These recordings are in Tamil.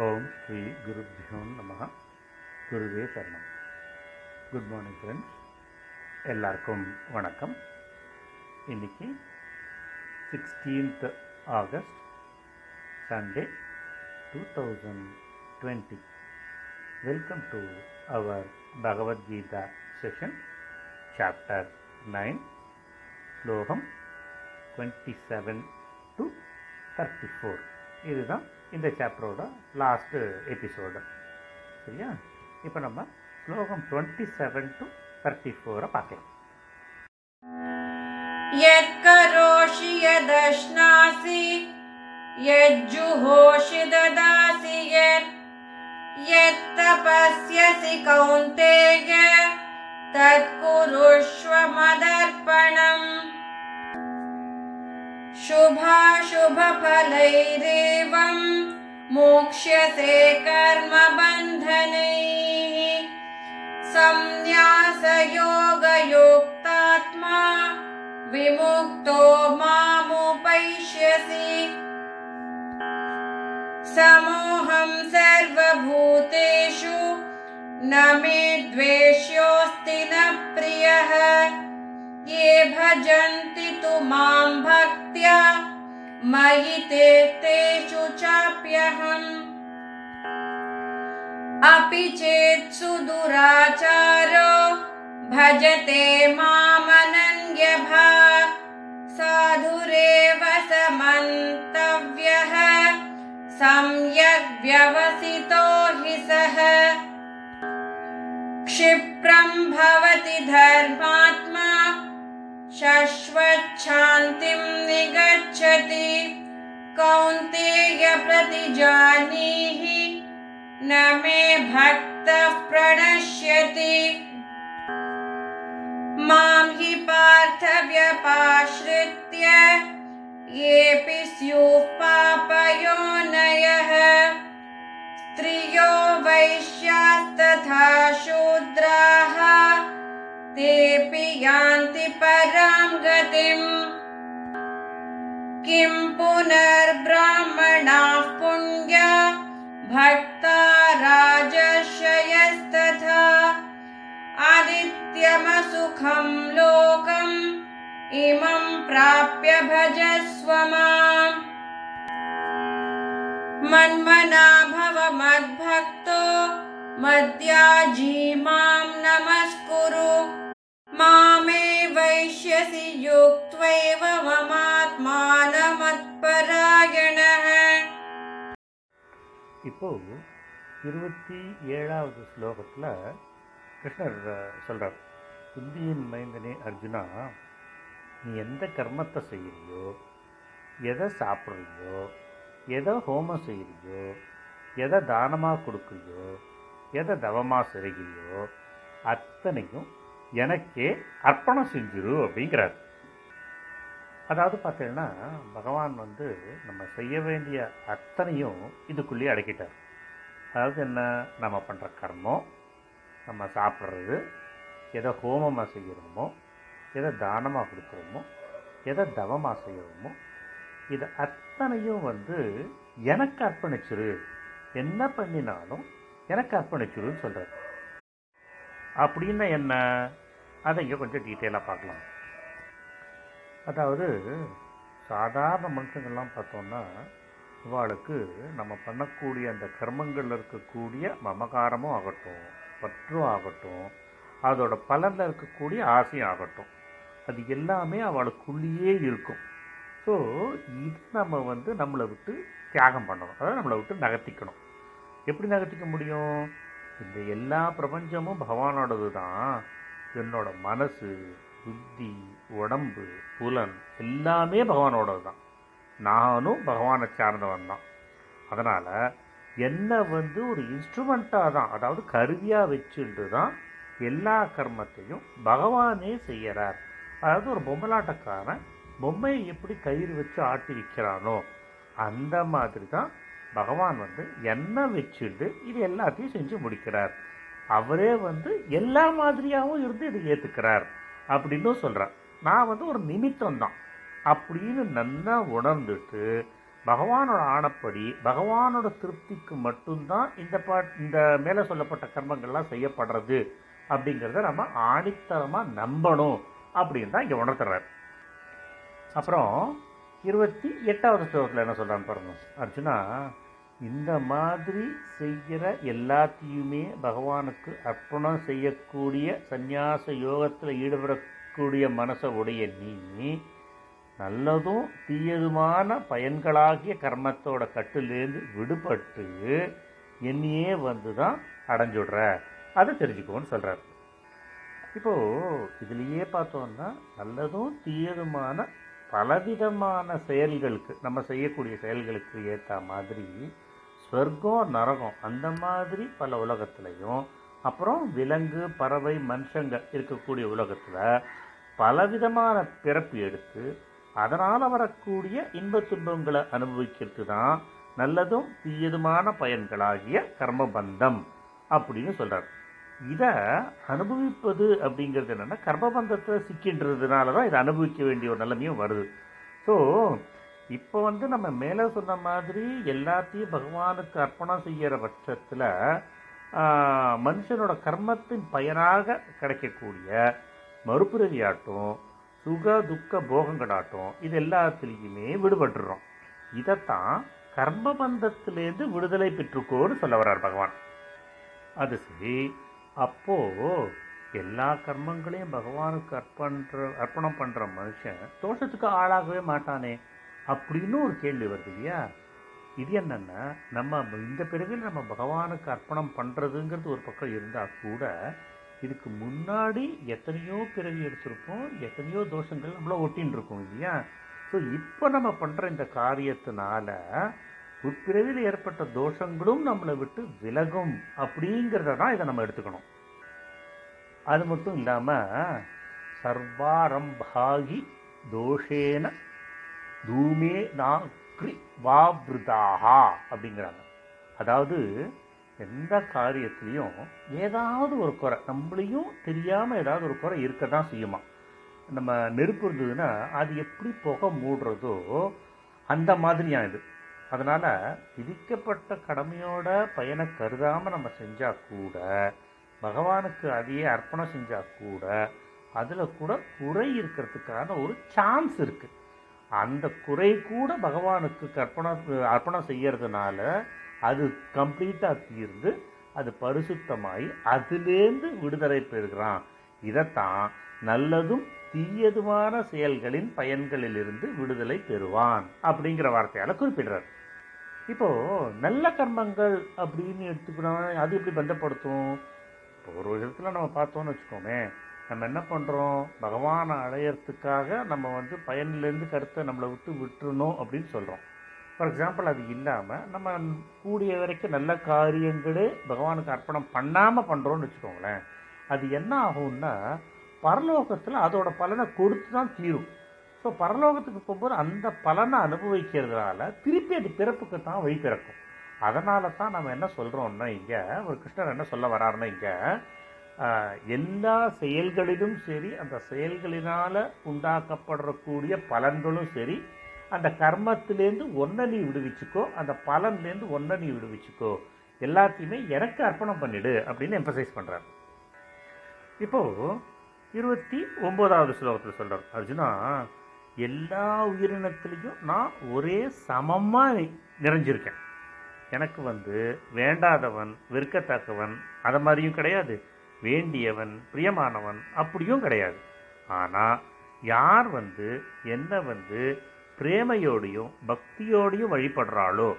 ஓம் ஸ்ரீ குருபியோ நம குருவே சரணம். குட் மார்னிங் ஃப்ரெண்ட்ஸ் எல்லாருக்கும் வணக்கம். இன்னைக்கு sixteenth August Sunday two thousand twenty welcome to our Bhagavad Gita session chapter nine shlokam twenty seven to thirty four இதுதான் இந்த சாப்டரோட லாஸ்ட்டு எபிசோடு சரியா இப்போ நம்ம ஸ்லோகம் டுவெண்ட்டி செவன் டு தேர்ட்டி ஃபோரை பார்க்கலாம் यत्करोषि यदश्नासि यज्जुहोषि ददासि यत् यत्तपस्यसि कौन्तेय तत्कुरुष्व मदर्पणम् शुभाशुभफलैरेवम् मोक्ष्यसे कर्मबन्धनैः। संन्यासयोगयुक्तात्मा विमुक्तो मामुपैष्यसि। समोऽहं सर्वभूतेषु न मे द्वेष्योऽस्ति न प्रियः ये भजन्ति तु मां भक्त्या मयि ते तेषु चाप्यहम्। अपि चेत् सुदुराचारो भजते मामनन्यभाक्। साधुरेव समन्तव्यः सम्यग् व्यवसितो हि सः। क्षिप्रं भवति धर्मात्मा शश्वच्छान्तिं निगच्छति। कौन्तेय प्रतिजानीहि न मे भक्तः प्रणश्यति। मां हि पार्थव्यपाश्रित्य येऽपि स्युः पापयोनयः स्त्रियो वैश्यास्तथा शूद्राः तेऽपि यान्ति परां गतिम् किं पुनर्ब्राह्मणाः पुण्या भक्ता राजर्षयस्तथा। आदित्यमसुखं लोकम् इमं प्राप्य भजस्व माम्। मन्मना भव मद्भक्तो मद्याजी मां नमस्कुरु மாமே வைஷ்யசி யோக்வைவ மமாத்மானமத்பராயண இப்போ இருபத்தி ஏழாவது ஸ்லோகத்தில் கிருஷ்ணர் சொல்கிறார் புத்தியின் மைந்தனே அர்ஜுனா நீ எந்த கர்மத்தை செய்கிறியோ எதை சாப்பிட்றியோ எதை ஹோமம் செய்கிறியோ எதை தானமாக கொடுக்குறியோ எதை தவமாக செய்கிறியோ அத்தனையும் எனக்கே அர்ப்பணம் செஞ்சிரு அப்படிங்கிறார். அதாவது பார்த்தீங்கன்னா பகவான் வந்து நம்ம செய்ய வேண்டிய அத்தனையும் இதுக்குள்ளேயே அடக்கிட்டார். அதாவது என்ன? நம்ம பண்ணுற கர்மம் நம்ம சாப்பிட்றது எதை ஹோமமாக செய்கிறோமோ எதை தானமாக கொடுக்குறோமோ எதை தவமாக செய்கிறோமோ இது அத்தனையும் வந்து எனக்கு அர்ப்பணிச்சிரு. என்ன பண்ணினாலும் எனக்கு அர்ப்பணிச்சிருன்னு சொல்கிறார் அப்படின்னா என்ன? அதை இங்கே கொஞ்சம் டீட்டெயிலாக பார்க்கலாம். அதாவது சாதாரண மனுஷங்கள்லாம் பார்த்தோம்னா இவாளுக்கு நம்ம பண்ணக்கூடிய அந்த கர்மங்களில் இருக்கக்கூடிய மமகாரமும் ஆகட்டும் பற்றும் ஆகட்டும் அதோட பலனில் இருக்கக்கூடிய ஆசையும் ஆகட்டும். அது எல்லாமே அவளுக்குள்ளேயே இருக்கும். ஸோ இது நம்ம வந்து நம்மளை விட்டு தியாகம் பண்ணணும். அதாவது நம்மளை விட்டு நகர்த்திக்கணும். எப்படி நகர்த்திக்க முடியும்? இந்த எல்லா பிரபஞ்சமும் பகவானோடது தான் என்னோட மனசு புத்தி உடம்பு புலன் எல்லாமே பகவானோடது தான் நானும் பகவானை சார்ந்தவன் தான். அதனால் என்னை வந்து ஒரு இன்ஸ்ட்ருமெண்ட்டாக தான் அதாவது கருவியாக வச்சுட்டு தான் எல்லா கர்மத்தையும் பகவானே செய்கிறார் அதாவது ஒரு பொம்மலாட்டக்காரன் பொம்மையை எப்படி கயிறு வச்சு ஆட்டி வைக்கிறானோ அந்த மாதிரி தான் பகவான் வந்து என்ன வச்சுட்டு இது எல்லாத்தையும் செஞ்சு முடிக்கிறார். அவரே வந்து எல்லா மாதிரியாகவும் இருந்து இதை ஏற்றுக்கிறார் அப்படின்னு சொல்கிறார் நான் வந்து ஒரு நிமித்தம் தான் அப்படின்னு நல்லா உணர்ந்துட்டு பகவானோட ஆணப்படி பகவானோட திருப்திக்கு மட்டும்தான் இந்த பா இந்த மேலே சொல்லப்பட்ட கர்மங்கள்லாம் செய்யப்படுறது அப்படிங்கிறத நம்ம ஆணித்தரமாக நம்பணும் அப்படின்னு தான் இங்கே உணர்த்துறாரு. அப்புறம் இருபத்தி எட்டாவது ஸ்லோகத்தில் என்ன சொல்கிறான்னு பாருங்க அர்ஜுனா இந்த மாதிரி செய்கிற எல்லாத்தையுமே பகவானுக்கு அர்ப்பணம் செய்யக்கூடிய சந்நியாச யோகத்தில் ஈடுபடக்கூடிய மனசை உடைய நீ நல்லதும் தீயதுமான பயன்களாகிய கர்மத்தோட கட்டிலேருந்து விடுபட்டு என்னையே வந்து தான் அடைஞ்சுடுற. அதை தெரிஞ்சுக்கோன்னு சொல்கிறார் இப்போது இதுலேயே பார்த்தோம்னா நல்லதும் தீயதுமான பலவிதமான செயல்களுக்கு நம்ம செய்யக்கூடிய செயல்களுக்கு ஏற்ற மாதிரி சொர்க்கம் நரகம் அந்த மாதிரி பல உலகத்துலையும் அப்புறம் விலங்கு பறவை மனுஷங்க இருக்கக்கூடிய உலகத்தில் பலவிதமான பிறப்பு எடுத்து அதனால் வரக்கூடிய இன்பத் துன்பங்களை அனுபவிக்கிறது தான் நல்லதும் தீயதுமான பயன்களாகிய கர்மபந்தம் அப்படின்னு சொல்கிறார் இதை அனுபவிப்பது அப்படிங்கிறது என்னென்னா கர்மபந்தத்தை சிக்கின்றதுனால தான் இதை அனுபவிக்க வேண்டிய ஒரு நிலைமையும் வருது. ஸோ இப்போ வந்து நம்ம மேலே சொன்ன மாதிரி எல்லாத்தையும் பகவானுக்கு அர்ப்பணம் செய்கிற பட்சத்தில் மனுஷனோட கர்மத்தின் பயனாக கிடைக்கக்கூடிய மறுபிறவியாட்டும் சுக துக்க போகங்களாட்டம் இது எல்லாத்துலேயுமே விடுபட்டுறோம். இதைத்தான் கர்மபந்தத்திலேருந்து விடுதலை பெற்றுக்கோன்னு சொல்ல வர்றார் பகவான். அது சரி. அப்போது எல்லா கர்மங்களையும் பகவானுக்கு அர்ப்பண்ற அர்ப்பணம் பண்ணுற மனுஷன் தோஷத்துக்கு ஆளாகவே மாட்டானே. அப்படின்னு ஒரு கேள்வி வருது இல்லையா? இது என்னன்னா நம்ம இந்த பிறவியில் நம்ம பகவானுக்கு அர்ப்பணம் பண்ணுறதுங்கிறது ஒரு பக்கம் இருந்தால் கூட இதுக்கு முன்னாடி எத்தனையோ பிறவி எடுத்திருப்போம் எத்தனையோ தோஷங்கள் நம்மள ஒட்டின்னு இருக்கோம் இல்லையா? ஸோ இப்போ நம்ம பண்ணுற இந்த காரியத்தினால உட்பிறவியில் ஏற்பட்ட தோஷங்களும் நம்மளை விட்டு விலகும் அப்படிங்கிறத தான் இதை நம்ம எடுத்துக்கணும். அது மட்டும் இல்லாமல் சர்வாரம்பாகி தோஷேன தூமே நாக்ரி வாவிருதாகா அப்படிங்கிறாங்க. அதாவது எந்த காரியத்திலையும் ஏதாவது ஒரு குறை நம்மளையும் தெரியாமல் ஏதாவது ஒரு குறை இருக்க தான் செய்யுமா? நம்ம நெருப்பு இருந்ததுன்னா அது எப்படி புகை மூடுறதோ அந்த மாதிரியாக இது. அதனால் விதிக்கப்பட்ட கடமையோட பயனை கருதாமல் நம்ம செஞ்சால் கூட பகவானுக்கு அதையே அர்ப்பணம் செஞ்சால் கூட அதில் கூட குறை இருக்கிறதுக்கான ஒரு சான்ஸ் இருக்குது அந்த குறை கூட பகவானுக்கு கற்பனை அர்ப்பணம் செய்யறதுனால அது கம்ப்ளீட்டாக தீர்ந்து அது பரிசுத்தமாகி அதுலேருந்து விடுதலை பெறுகிறான். இதைத்தான் நல்லதும் தீயதுமான செயல்களின் பயன்களிலிருந்து விடுதலை பெறுவான் அப்படிங்கிற வார்த்தையால் குறிப்பிடுறார். இப்போ நல்ல கர்மங்கள் அப்படின்னு எடுத்துக்கணும் அது எப்படி பந்தப்படுத்தும்? இப்போ ஒரு விதத்தில் நம்ம பார்த்தோம்னு வச்சுக்கோமே நம்ம என்ன பண்ணுறோம் பகவானை அடையிறதுக்காக நம்ம வந்து பயனிலேருந்து கருத்தை நம்மளை விட்டு விட்டுறணும் அப்படின்னு சொல்கிறோம் ஃபார் எக்ஸாம்பிள் அது இல்லாமல் நம்ம கூடிய வரைக்கும் நல்ல காரியங்களே பகவானுக்கு அர்ப்பணம் பண்ணாமல் பண்ணுறோன்னு வச்சுக்கோங்களேன். அது என்ன ஆகும்னா பரலோகத்தில் அதோட பலனை கொடுத்து தான் தீரும். ஸோ பரலோகத்துக்கு போகும்போது அந்த பலனை அனுபவிக்கிறதுனால திருப்பி அது பிறப்புக்கு தான் வழி பிறக்கும். அதனால தான் நம்ம என்ன சொல்கிறோம்னா இங்கே ஒரு கிருஷ்ணர் என்ன சொல்ல வராருன்னா இங்கே எல்லா செயல்களிலும் சரி அந்த செயல்களினால் உண்டாக்கப்படக்கூடிய பலன்களும் சரி அந்த கர்மத்திலேருந்து ஒன்றை நீ விடுவிச்சுக்கோ அந்த பலன்லேருந்து ஒன்றை நீ விடுவிச்சுக்கோ எல்லாத்தையுமே எனக்கு அர்ப்பணம் பண்ணிடு அப்படின்னு எம்பசைஸ் பண்ணுறாரு இப்போது இருபத்தி ஒம்போதாவது ஸ்லோகத்தில் சொல்கிறார் அர்ஜுனா எல்லா உயிரினத்துலேயும் நான் ஒரே சமமாக நிறைஞ்சிருக்கேன். எனக்கு வந்து வேண்டாதவன் வெறுக்கத்தக்கவன் அதை மாதிரியும் கிடையாது. வேண்டியவன் பிரியமானவன் அப்படியும் கிடையாது. ஆனால் யார் வந்து என்ன வந்து பிரேமையோடையும் பக்தியோடையும் வழிபடுறாளோ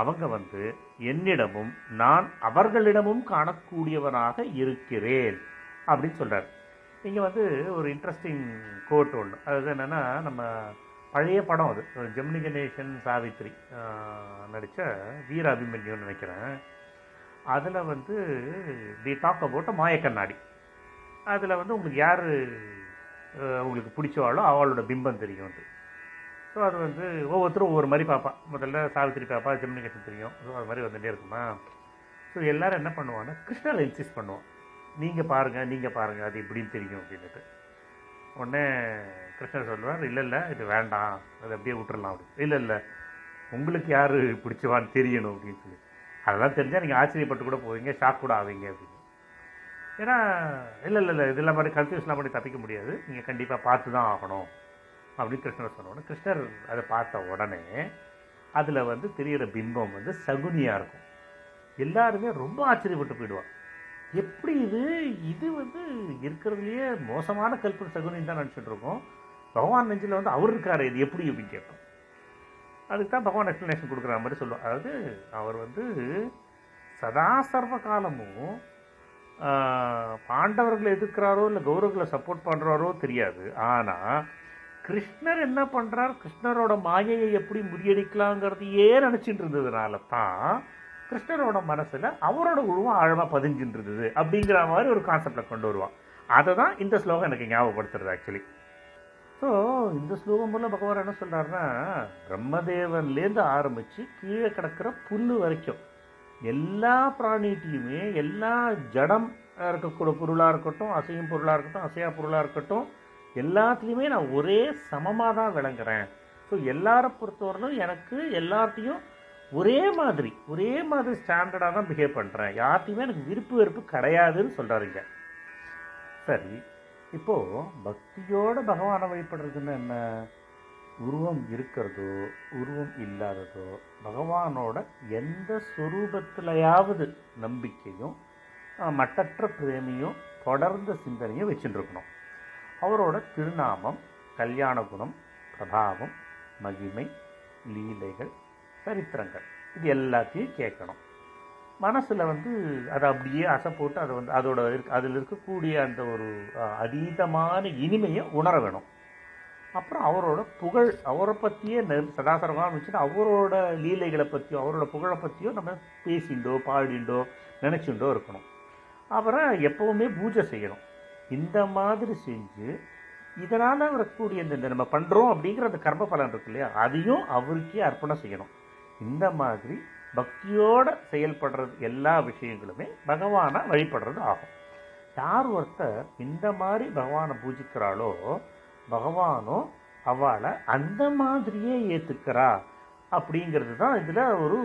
அவங்க வந்து என்னிடமும் நான் அவர்களிடமும் காணக்கூடியவனாக இருக்கிறேன் அப்படின்னு சொல்கிறார் இங்கே வந்து ஒரு இன்ட்ரெஸ்டிங் கோட் ஒன்று அது என்னென்னா நம்ம பழைய படம் அது. ஜெமினி கணேசன் சாவித்ரி நடித்த வீராபிமன்யுன்னு நினைக்கிறேன். அதில் வந்து தி டாக் அபவுட் மாயக்கண்ணாடி அதில் வந்து உங்களுக்கு யார் உங்களுக்கு பிடிச்சவாளோ அவளோட பிம்பம் தெரியும் வந்து ஸோ அது வந்து ஒவ்வொருத்தரும் ஒவ்வொரு மாதிரி பார்ப்பான் முதல்ல சாவித்திரி பாப்பா ஜெமினிகேஷன் தெரியும். ஸோ அது மாதிரி வந்துட்டே இருக்குமா? ஸோ எல்லோரும் என்ன பண்ணுவாங்கன்னா கிருஷ்ணரை இன்சிஸ்ட் பண்ணுவோம் நீங்கள் பாருங்கள் நீங்கள் பாருங்கள் அது இப்படின்னு தெரியும் அப்படின்ட்டு உடனே கிருஷ்ணர் சொல்லுவார் இல்லை இல்லை இது வேண்டாம். அது அப்படியே விட்டுறலாம். அப்படி. இல்லை இல்லை உங்களுக்கு யார் பிடிச்சவான்னு தெரியணும் அப்படின்னு சொல்லி. அதெல்லாம் தெரிஞ்சால் நீங்கள் ஆச்சரியப்பட்டு கூட போவீங்க ஷாக் கூட ஆவீங்க அப்படின்னு. ஏன்னா இல்லை இல்லை இல்லை இதெல்லாம் மாதிரி கன்ஃபியூஸ்லாம் பண்ணி தப்பிக்க முடியாது. நீங்கள் கண்டிப்பாக பார்த்து தான் ஆகணும் அப்படின்னு கிருஷ்ணர் சொன்ன உடனே கிருஷ்ணர் அதை பார்த்த உடனே அதில் வந்து தெரியிற பிம்பம் வந்து சகுனியாக இருக்கும். எல்லாருமே ரொம்ப ஆச்சரியப்பட்டு போயிடுவான் எப்படி இது? இது வந்து இருக்கிறதுலையே மோசமான கல்பன் சகுனின்னு தான் நினச்சிட்டு இருக்கோம். பகவான் நெஞ்சில் வந்து அவர் இருக்காரு இது எப்படி அப்படின்னு கேட்போம். அதுக்கு தான் பகவான் எக்ஸ்ப்ளனேஷன் கொடுக்குற மாதிரி சொல்லுவோம் அதாவது அவர் வந்து சதா சர்வ காலமும் பாண்டவர்களை எதிர்க்கிறாரோ இல்லை கௌரவர்களை சப்போர்ட் பண்ணுறாரோ தெரியாது. ஆனால் கிருஷ்ணர் என்ன பண்ணுறார் கிருஷ்ணரோட மாயையை எப்படி முறியடிக்கலாங்கிறதையே நினச்சிட்டு இருந்ததுனால தான் கிருஷ்ணரோட மனசில் அவரோட உருவம் ஆழமாக பதிஞ்சுட்டு இருந்தது அப்படிங்கிற மாதிரி ஒரு கான்செப்டை கொண்டு வருவான். அதை தான் இந்த ஸ்லோகம் எனக்கு ஞாபகப்படுத்துறது ஆக்சுவலி ஸோ இந்த ஸ்லோகம் மூலம் பகவான் என்ன சொல்றாருன்னா பிரம்மதேவன்லேருந்து ஆரம்பித்து கீழே கிடக்கிற புல்லு வரைக்கும் எல்லா பிராணிகிட்டையுமே எல்லா ஜடம் இருக்கக்கூடிய பொருளாக இருக்கட்டும் அசையும் பொருளாக இருக்கட்டும் அசையா பொருளாக இருக்கட்டும் எல்லாத்துலேயுமே நான் ஒரே சமமாக தான் விளங்குறேன். ஸோ எல்லாரை பொறுத்தவரையிலும் எனக்கு எல்லார்ட்டையும் ஒரே மாதிரி ஒரே மாதிரி ஸ்டாண்டர்டாக தான் பிஹேவ் பண்ணுறேன் யார்ட்டையுமே எனக்கு விருப்பு வெறுப்பு கிடையாதுன்னு சொல்கிறாருங்க சரி. இப்போது பக்தியோட பகவானை வழிபடுறதுன்னு என்ன? உருவம் இருக்கிறதோ உருவம் இல்லாததோ பகவானோட எந்த ஸ்வரூபத்திலையாவது நம்பிக்கையும் மட்டற்ற பிரேமியும் தொடர்ந்த சிந்தனையும் வச்சுட்டுருக்கணும் அவரோட திருநாமம் கல்யாண குணம் பிரபாவம் மகிமை லீலைகள் சரித்திரங்கள் இது எல்லாத்தையும் கேட்கணும். மனசில் வந்து அதை அப்படியே அசை போட்டு அதை வந்து அதோட இருக்க அதில் இருக்கக்கூடிய அந்த ஒரு அதீதமான இனிமையை உணர வேணும். அப்புறம் அவரோட புகழ் அவரை பற்றியே சதாசரமாக வச்சுட்டு அவரோட லீலைகளை பற்றியோ அவரோட புகழை பற்றியோ நம்ம பேசிண்டோ பாடிண்டோ நினச்சிண்டோ இருக்கணும். அப்புறம் எப்போவுமே பூஜை செய்யணும். இந்த மாதிரி செஞ்சு இதனால் வரக்கூடிய இந்த இந்த நம்ம பண்ணுறோம் அப்படிங்கிற அந்த கர்ம பலன் இருக்கு இல்லையா? அதையும் அவருக்கே அர்ப்பணம் செய்யணும். இந்த மாதிரி பக்தியோட செயல்படுறது எல்லா விஷயங்களுமே பகவானை வழிபடுறது ஆகும். யார் ஒருத்தர் இந்த மாதிரி பகவானை பூஜிக்கிறாளோ பகவானும் அவளை அந்த மாதிரியே ஏற்றுக்கிறா அப்படிங்கிறது தான் இதில் ஒரு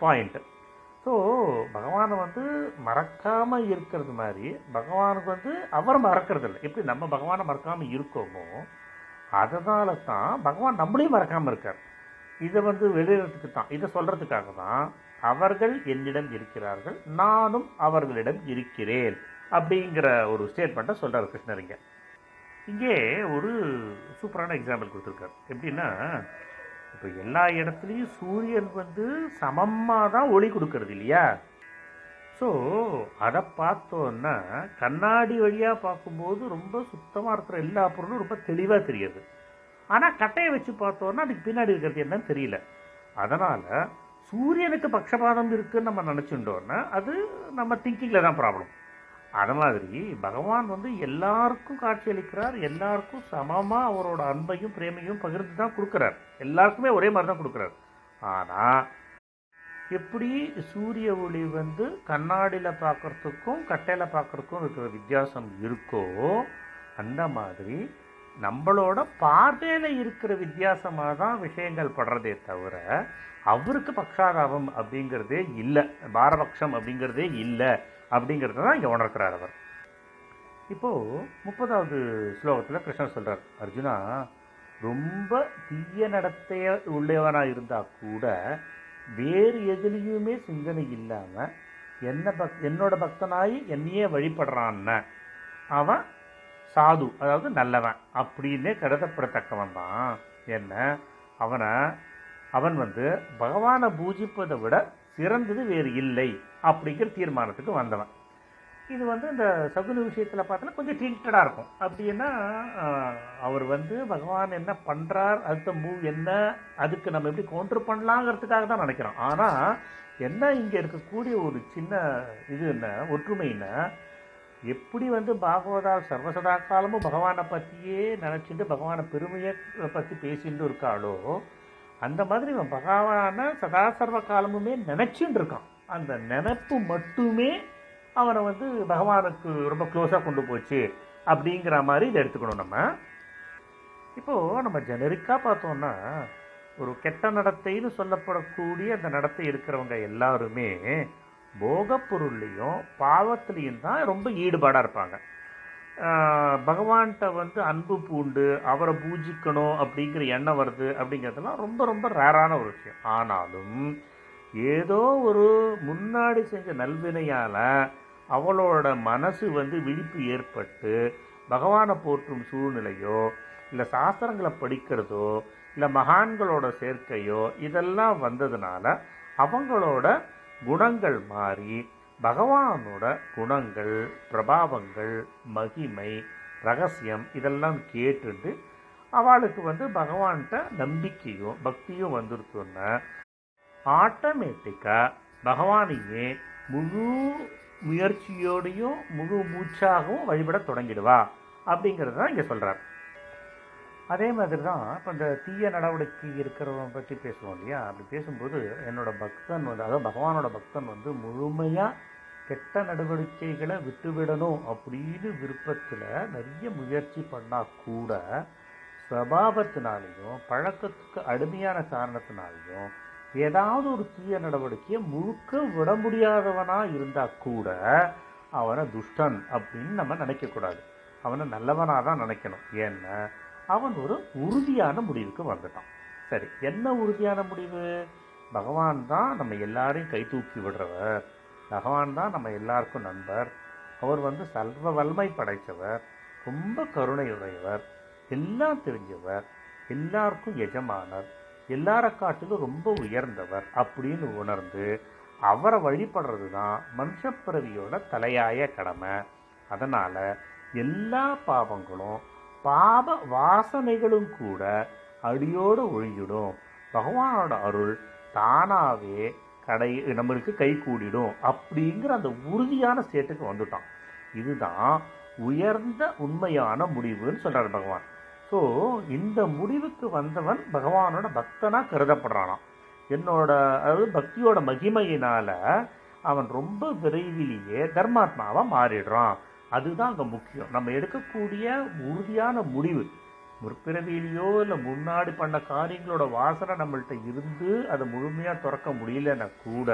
பாயிண்ட்டு ஸோ பகவானை வந்து மறக்காமல் இருக்கிறது மாதிரி பகவானுக்கு வந்து அவர் மறக்கிறது இல்லை எப்படி நம்ம பகவானை மறக்காமல் இருக்கோமோ அதனால தான் பகவான் நம்மளையும் மறக்காமல் இருக்கார். இதை வந்து வெளியிடத்துக்கு தான் இதை சொல்கிறதுக்காக தான் அவர்கள் என்னிடம் இருக்கிறார்கள் நானும் அவர்களிடம் இருக்கிறேன் அப்படிங்கிற ஒரு ஸ்டேட்மெண்ட்டை சொல்கிறார் கிருஷ்ணர் இங்கே இங்கே ஒரு சூப்பரான எக்ஸாம்பிள் கொடுத்துருக்காரு. எப்படின்னா இப்போ எல்லா இடத்துலையும் சூரியன் வந்து சமமாக தான் ஒளி கொடுக்கறது இல்லையா? ஸோ அதை பார்த்தோன்னா கண்ணாடி வழியாக பார்க்கும்போது ரொம்ப சுத்தமாக இருக்கிற எல்லா பொருளும் ரொம்ப தெளிவாக தெரியுது. ஆனால் கட்டையை வச்சு பார்த்தோன்னா அதுக்கு பின்னாடி இருக்கிறது என்னன்னு தெரியல. அதனால் சூரியனுக்கு பக்ஷபாதம் இருக்குன்னு நம்ம நினச்சிட்டோன்னா அது நம்ம திங்கிங்கில் தான் ப்ராப்ளம் அது மாதிரி பகவான் வந்து எல்லாருக்கும் காட்சியளிக்கிறார் எல்லாருக்கும் சமமாக அவரோட அன்பையும் பிரேமையும் பகிர்ந்து தான் கொடுக்குறார். எல்லாருக்குமே ஒரே மாதிரி தான் கொடுக்குறார். ஆனால் எப்படி சூரிய ஒளி வந்து கண்ணாடியில் பார்க்கறதுக்கும் கட்டையில் பார்க்கறதுக்கும் இருக்கிற வித்தியாசம் இருக்கோ அந்த மாதிரி நம்மளோட பார்வையில் இருக்கிற வித்தியாசமாக தான் விஷயங்கள் படுறதே தவிர அவருக்கு பக்ஷாதாபம் அப்படிங்கிறதே இல்லை. பாரபக்ஷம் அப்படிங்கிறதே இல்லை. அப்படிங்கிறத தான் இங்கே உணர்கிறார் அவர். இப்போது முப்பதாவது ஸ்லோகத்தில் கிருஷ்ணர் சொல்கிறார் அர்ஜுனா ரொம்ப தீய நடத்தைய உள்ளவனாக இருந்தால் கூட வேறு எதுலேயுமே சிந்தனை இல்லாமல் என்ன பக் என்னோட பக்தனாகி என்னையே வழிபடுறான்னு அவன் சாது அதாவது நல்லவன் அப்படின்னே கருதப்படத்தக்கவன் தான் என்ன? அவனை அவன் வந்து பகவானை பூஜிப்பதை விட சிறந்தது வேறு இல்லை அப்படிங்கிற தீர்மானத்துக்கு வந்தவன். இது வந்து இந்த சகுனி விஷயத்தில் பார்த்தோன்னா கொஞ்சம் ட்ரீட்டடாக இருக்கும். அப்படின்னா அவர் வந்து பகவான் என்ன பண்ணுறார் அடுத்த மூவ் என்ன அதுக்கு நம்ம எப்படி கவுண்டர் பண்ணலாங்கிறதுக்காக தான் நினைக்கிறோம். ஆனால் என்ன இங்கே இருக்கக்கூடிய ஒரு சின்ன இது என்ன ஒற்றுமைன்னா எப்படி வந்து பாகவதா சர்வசதா காலமும் பகவானை பற்றியே நினச்சிட்டு பகவானை பெருமையை பற்றி பேசிட்டு இருக்காளோ அந்த மாதிரி இவன் பகவானை சதா சர்வ காலமுமே நினச்சின்னு இருக்கான். அந்த நினப்பு மட்டுமே அவனை வந்து பகவானுக்கு ரொம்ப க்ளோஸாக கொண்டு போச்சு அப்படிங்கிற மாதிரி இதை எடுத்துக்கணும் நம்ம. இப்போது நம்ம ஜெனரிக்காக பார்த்தோம்னா ஒரு கெட்ட நடத்தைன்னு சொல்லப்படக்கூடிய அந்த நடத்தை இருக்கிறவங்க எல்லாருமே போகப் பொருள்லையும் பாவத்திலையும் தான் ரொம்ப ஈடுபாடாக இருப்பாங்க. பகவான்கிட்ட வந்து அன்பு பூண்டு அவரை பூஜிக்கணும் அப்படிங்கிற எண்ணம் வருது அப்படிங்கிறதெல்லாம் ரொம்ப ரொம்ப ரேரான ஒரு விஷயம். ஆனாலும் ஏதோ ஒரு முன்னாடி செஞ்ச நல்வினையால் அவளோட மனசு வந்து விழிப்பு ஏற்பட்டு பகவானை போற்றும் சூழ்நிலையோ இல்லை சாஸ்திரங்களை படிக்கிறதோ இல்லை மகான்களோட சேர்க்கையோ இதெல்லாம் வந்ததுனால அவங்களோட குணங்கள் மாறி பகவானோட குணங்கள் பிரபாவங்கள் மகிமை ரகசியம் இதெல்லாம் கேட்டுட்டு அவளுக்கு வந்து பகவான்கிட்ட நம்பிக்கையும் பக்தியும் வந்துருச்சுன்னா ஆட்டோமேட்டிக்காக பகவானையே முழு முயற்சியோடையும் முழு மூச்சாகவும் வழிபட தொடங்கிடுவா. அப்படிங்கிறது தான் இங்கே சொல்கிறார் அதே மாதிரி தான் இப்போ இந்த தீய நடவடிக்கை இருக்கிறவங்க பற்றி பேசுவோம் இல்லையா? அப்படி பேசும்போது என்னோட பக்தன் வந்து அதாவது பகவானோட பக்தன் வந்து முழுமையாக கெட்ட நடவடிக்கைகளை விட்டுவிடணும் அப்படின்னு விருப்பத்தில் நிறைய முயற்சி பண்ணால் கூட சுவாவத்தினாலையும் பழக்கத்துக்கு அடிமையான காரணத்தினாலையும் ஏதாவது ஒரு தீய நடவடிக்கையை முழுக்க விட முடியாதவனாக இருந்தால் கூட அவனை துஷ்டன் அப்படின்னு நம்ம நினைக்கக்கூடாது. அவனை நல்லவனாக தான் நினைக்கணும். ஏன்னா அவன் ஒரு உறுதியான முடிவுக்கு வந்துட்டான். சரி என்ன உறுதியான முடிவு? பகவான் தான் நம்ம எல்லாரையும் கை தூக்கி விடுறவர். பகவான் தான் நம்ம எல்லாருக்கும் நண்பர். அவர் வந்து சர்வ வல்மை படைத்தவர். ரொம்ப கருணையுடையவர். எல்லாம் தெரிஞ்சவர். எல்லாருக்கும் எஜமானர். எல்லார காட்டிலும் ரொம்ப உயர்ந்தவர் அப்படின்னு உணர்ந்து அவரை வழிபடுறது தான் மனுஷப்பிறவியோட தலையாய கடமை. அதனால் எல்லா பாவங்களும் பாப வாசனைகளும் கூட அடியோடு ஒழிஞ்சிடும் பகவானோட அருள் தானாகவே கடை நம்மளுக்கு கை கூடிடும் அப்படிங்கிற அந்த உறுதியான ஸ்டேட்டுக்கு வந்துட்டான். இதுதான் உயர்ந்த உண்மையான முடிவுன்னு சொல்கிறார் பகவான். ஸோ இந்த முடிவுக்கு வந்தவன் பகவானோட பக்தனாக கருதப்படுறானாம். என்னோட அதாவது பக்தியோட மகிமையினால் அவன் ரொம்ப விரைவிலேயே தர்மாத்மாவாக மாறிடுறான். அதுதான் அங்கே முக்கியம். நம்ம எடுக்கக்கூடிய உறுதியான முடிவு. முற்பிறவியிலையோ இல்லை முன்னாடி பண்ண காரியங்களோட வாசனை நம்மள்கிட்ட இருந்து அதை முழுமையாக திறக்க முடியலன்னா கூட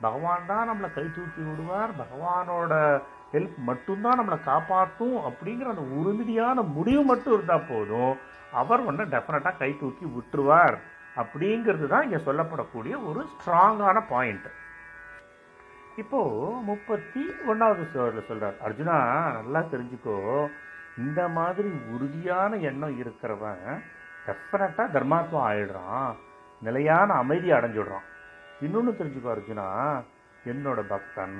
பகவான் தான் நம்மளை கை தூக்கி விடுவார். பகவானோட ஹெல்ப் மட்டும்தான் நம்மளை காப்பாற்றும் அப்படிங்கிற அந்த உறுதியான முடிவு மட்டும் இருந்தால் போதும். அவர் ஒன்று டெஃபினட்டாக கை தூக்கி விட்டுருவார். அப்படிங்கிறது தான் இங்கே சொல்லப்படக்கூடிய ஒரு ஸ்ட்ராங்கான பாயிண்ட் இப்போ முப்பத்தி ஒன்றாவது ஸ்லோகத்தில் சொல்றார். அர்ஜுனா நல்லா தெரிஞ்சுக்கோ. இந்த மாதிரி உறுதியான எண்ணம் இருக்கிறவன் டெஃபினட்டாக தர்மாத்மா ஆயிடுறான். நிலையான அமைதி அடைஞ்சிடுறான். இன்னொன்று தெரிஞ்சுக்கோ அர்ஜுனா என்னோட பக்தன்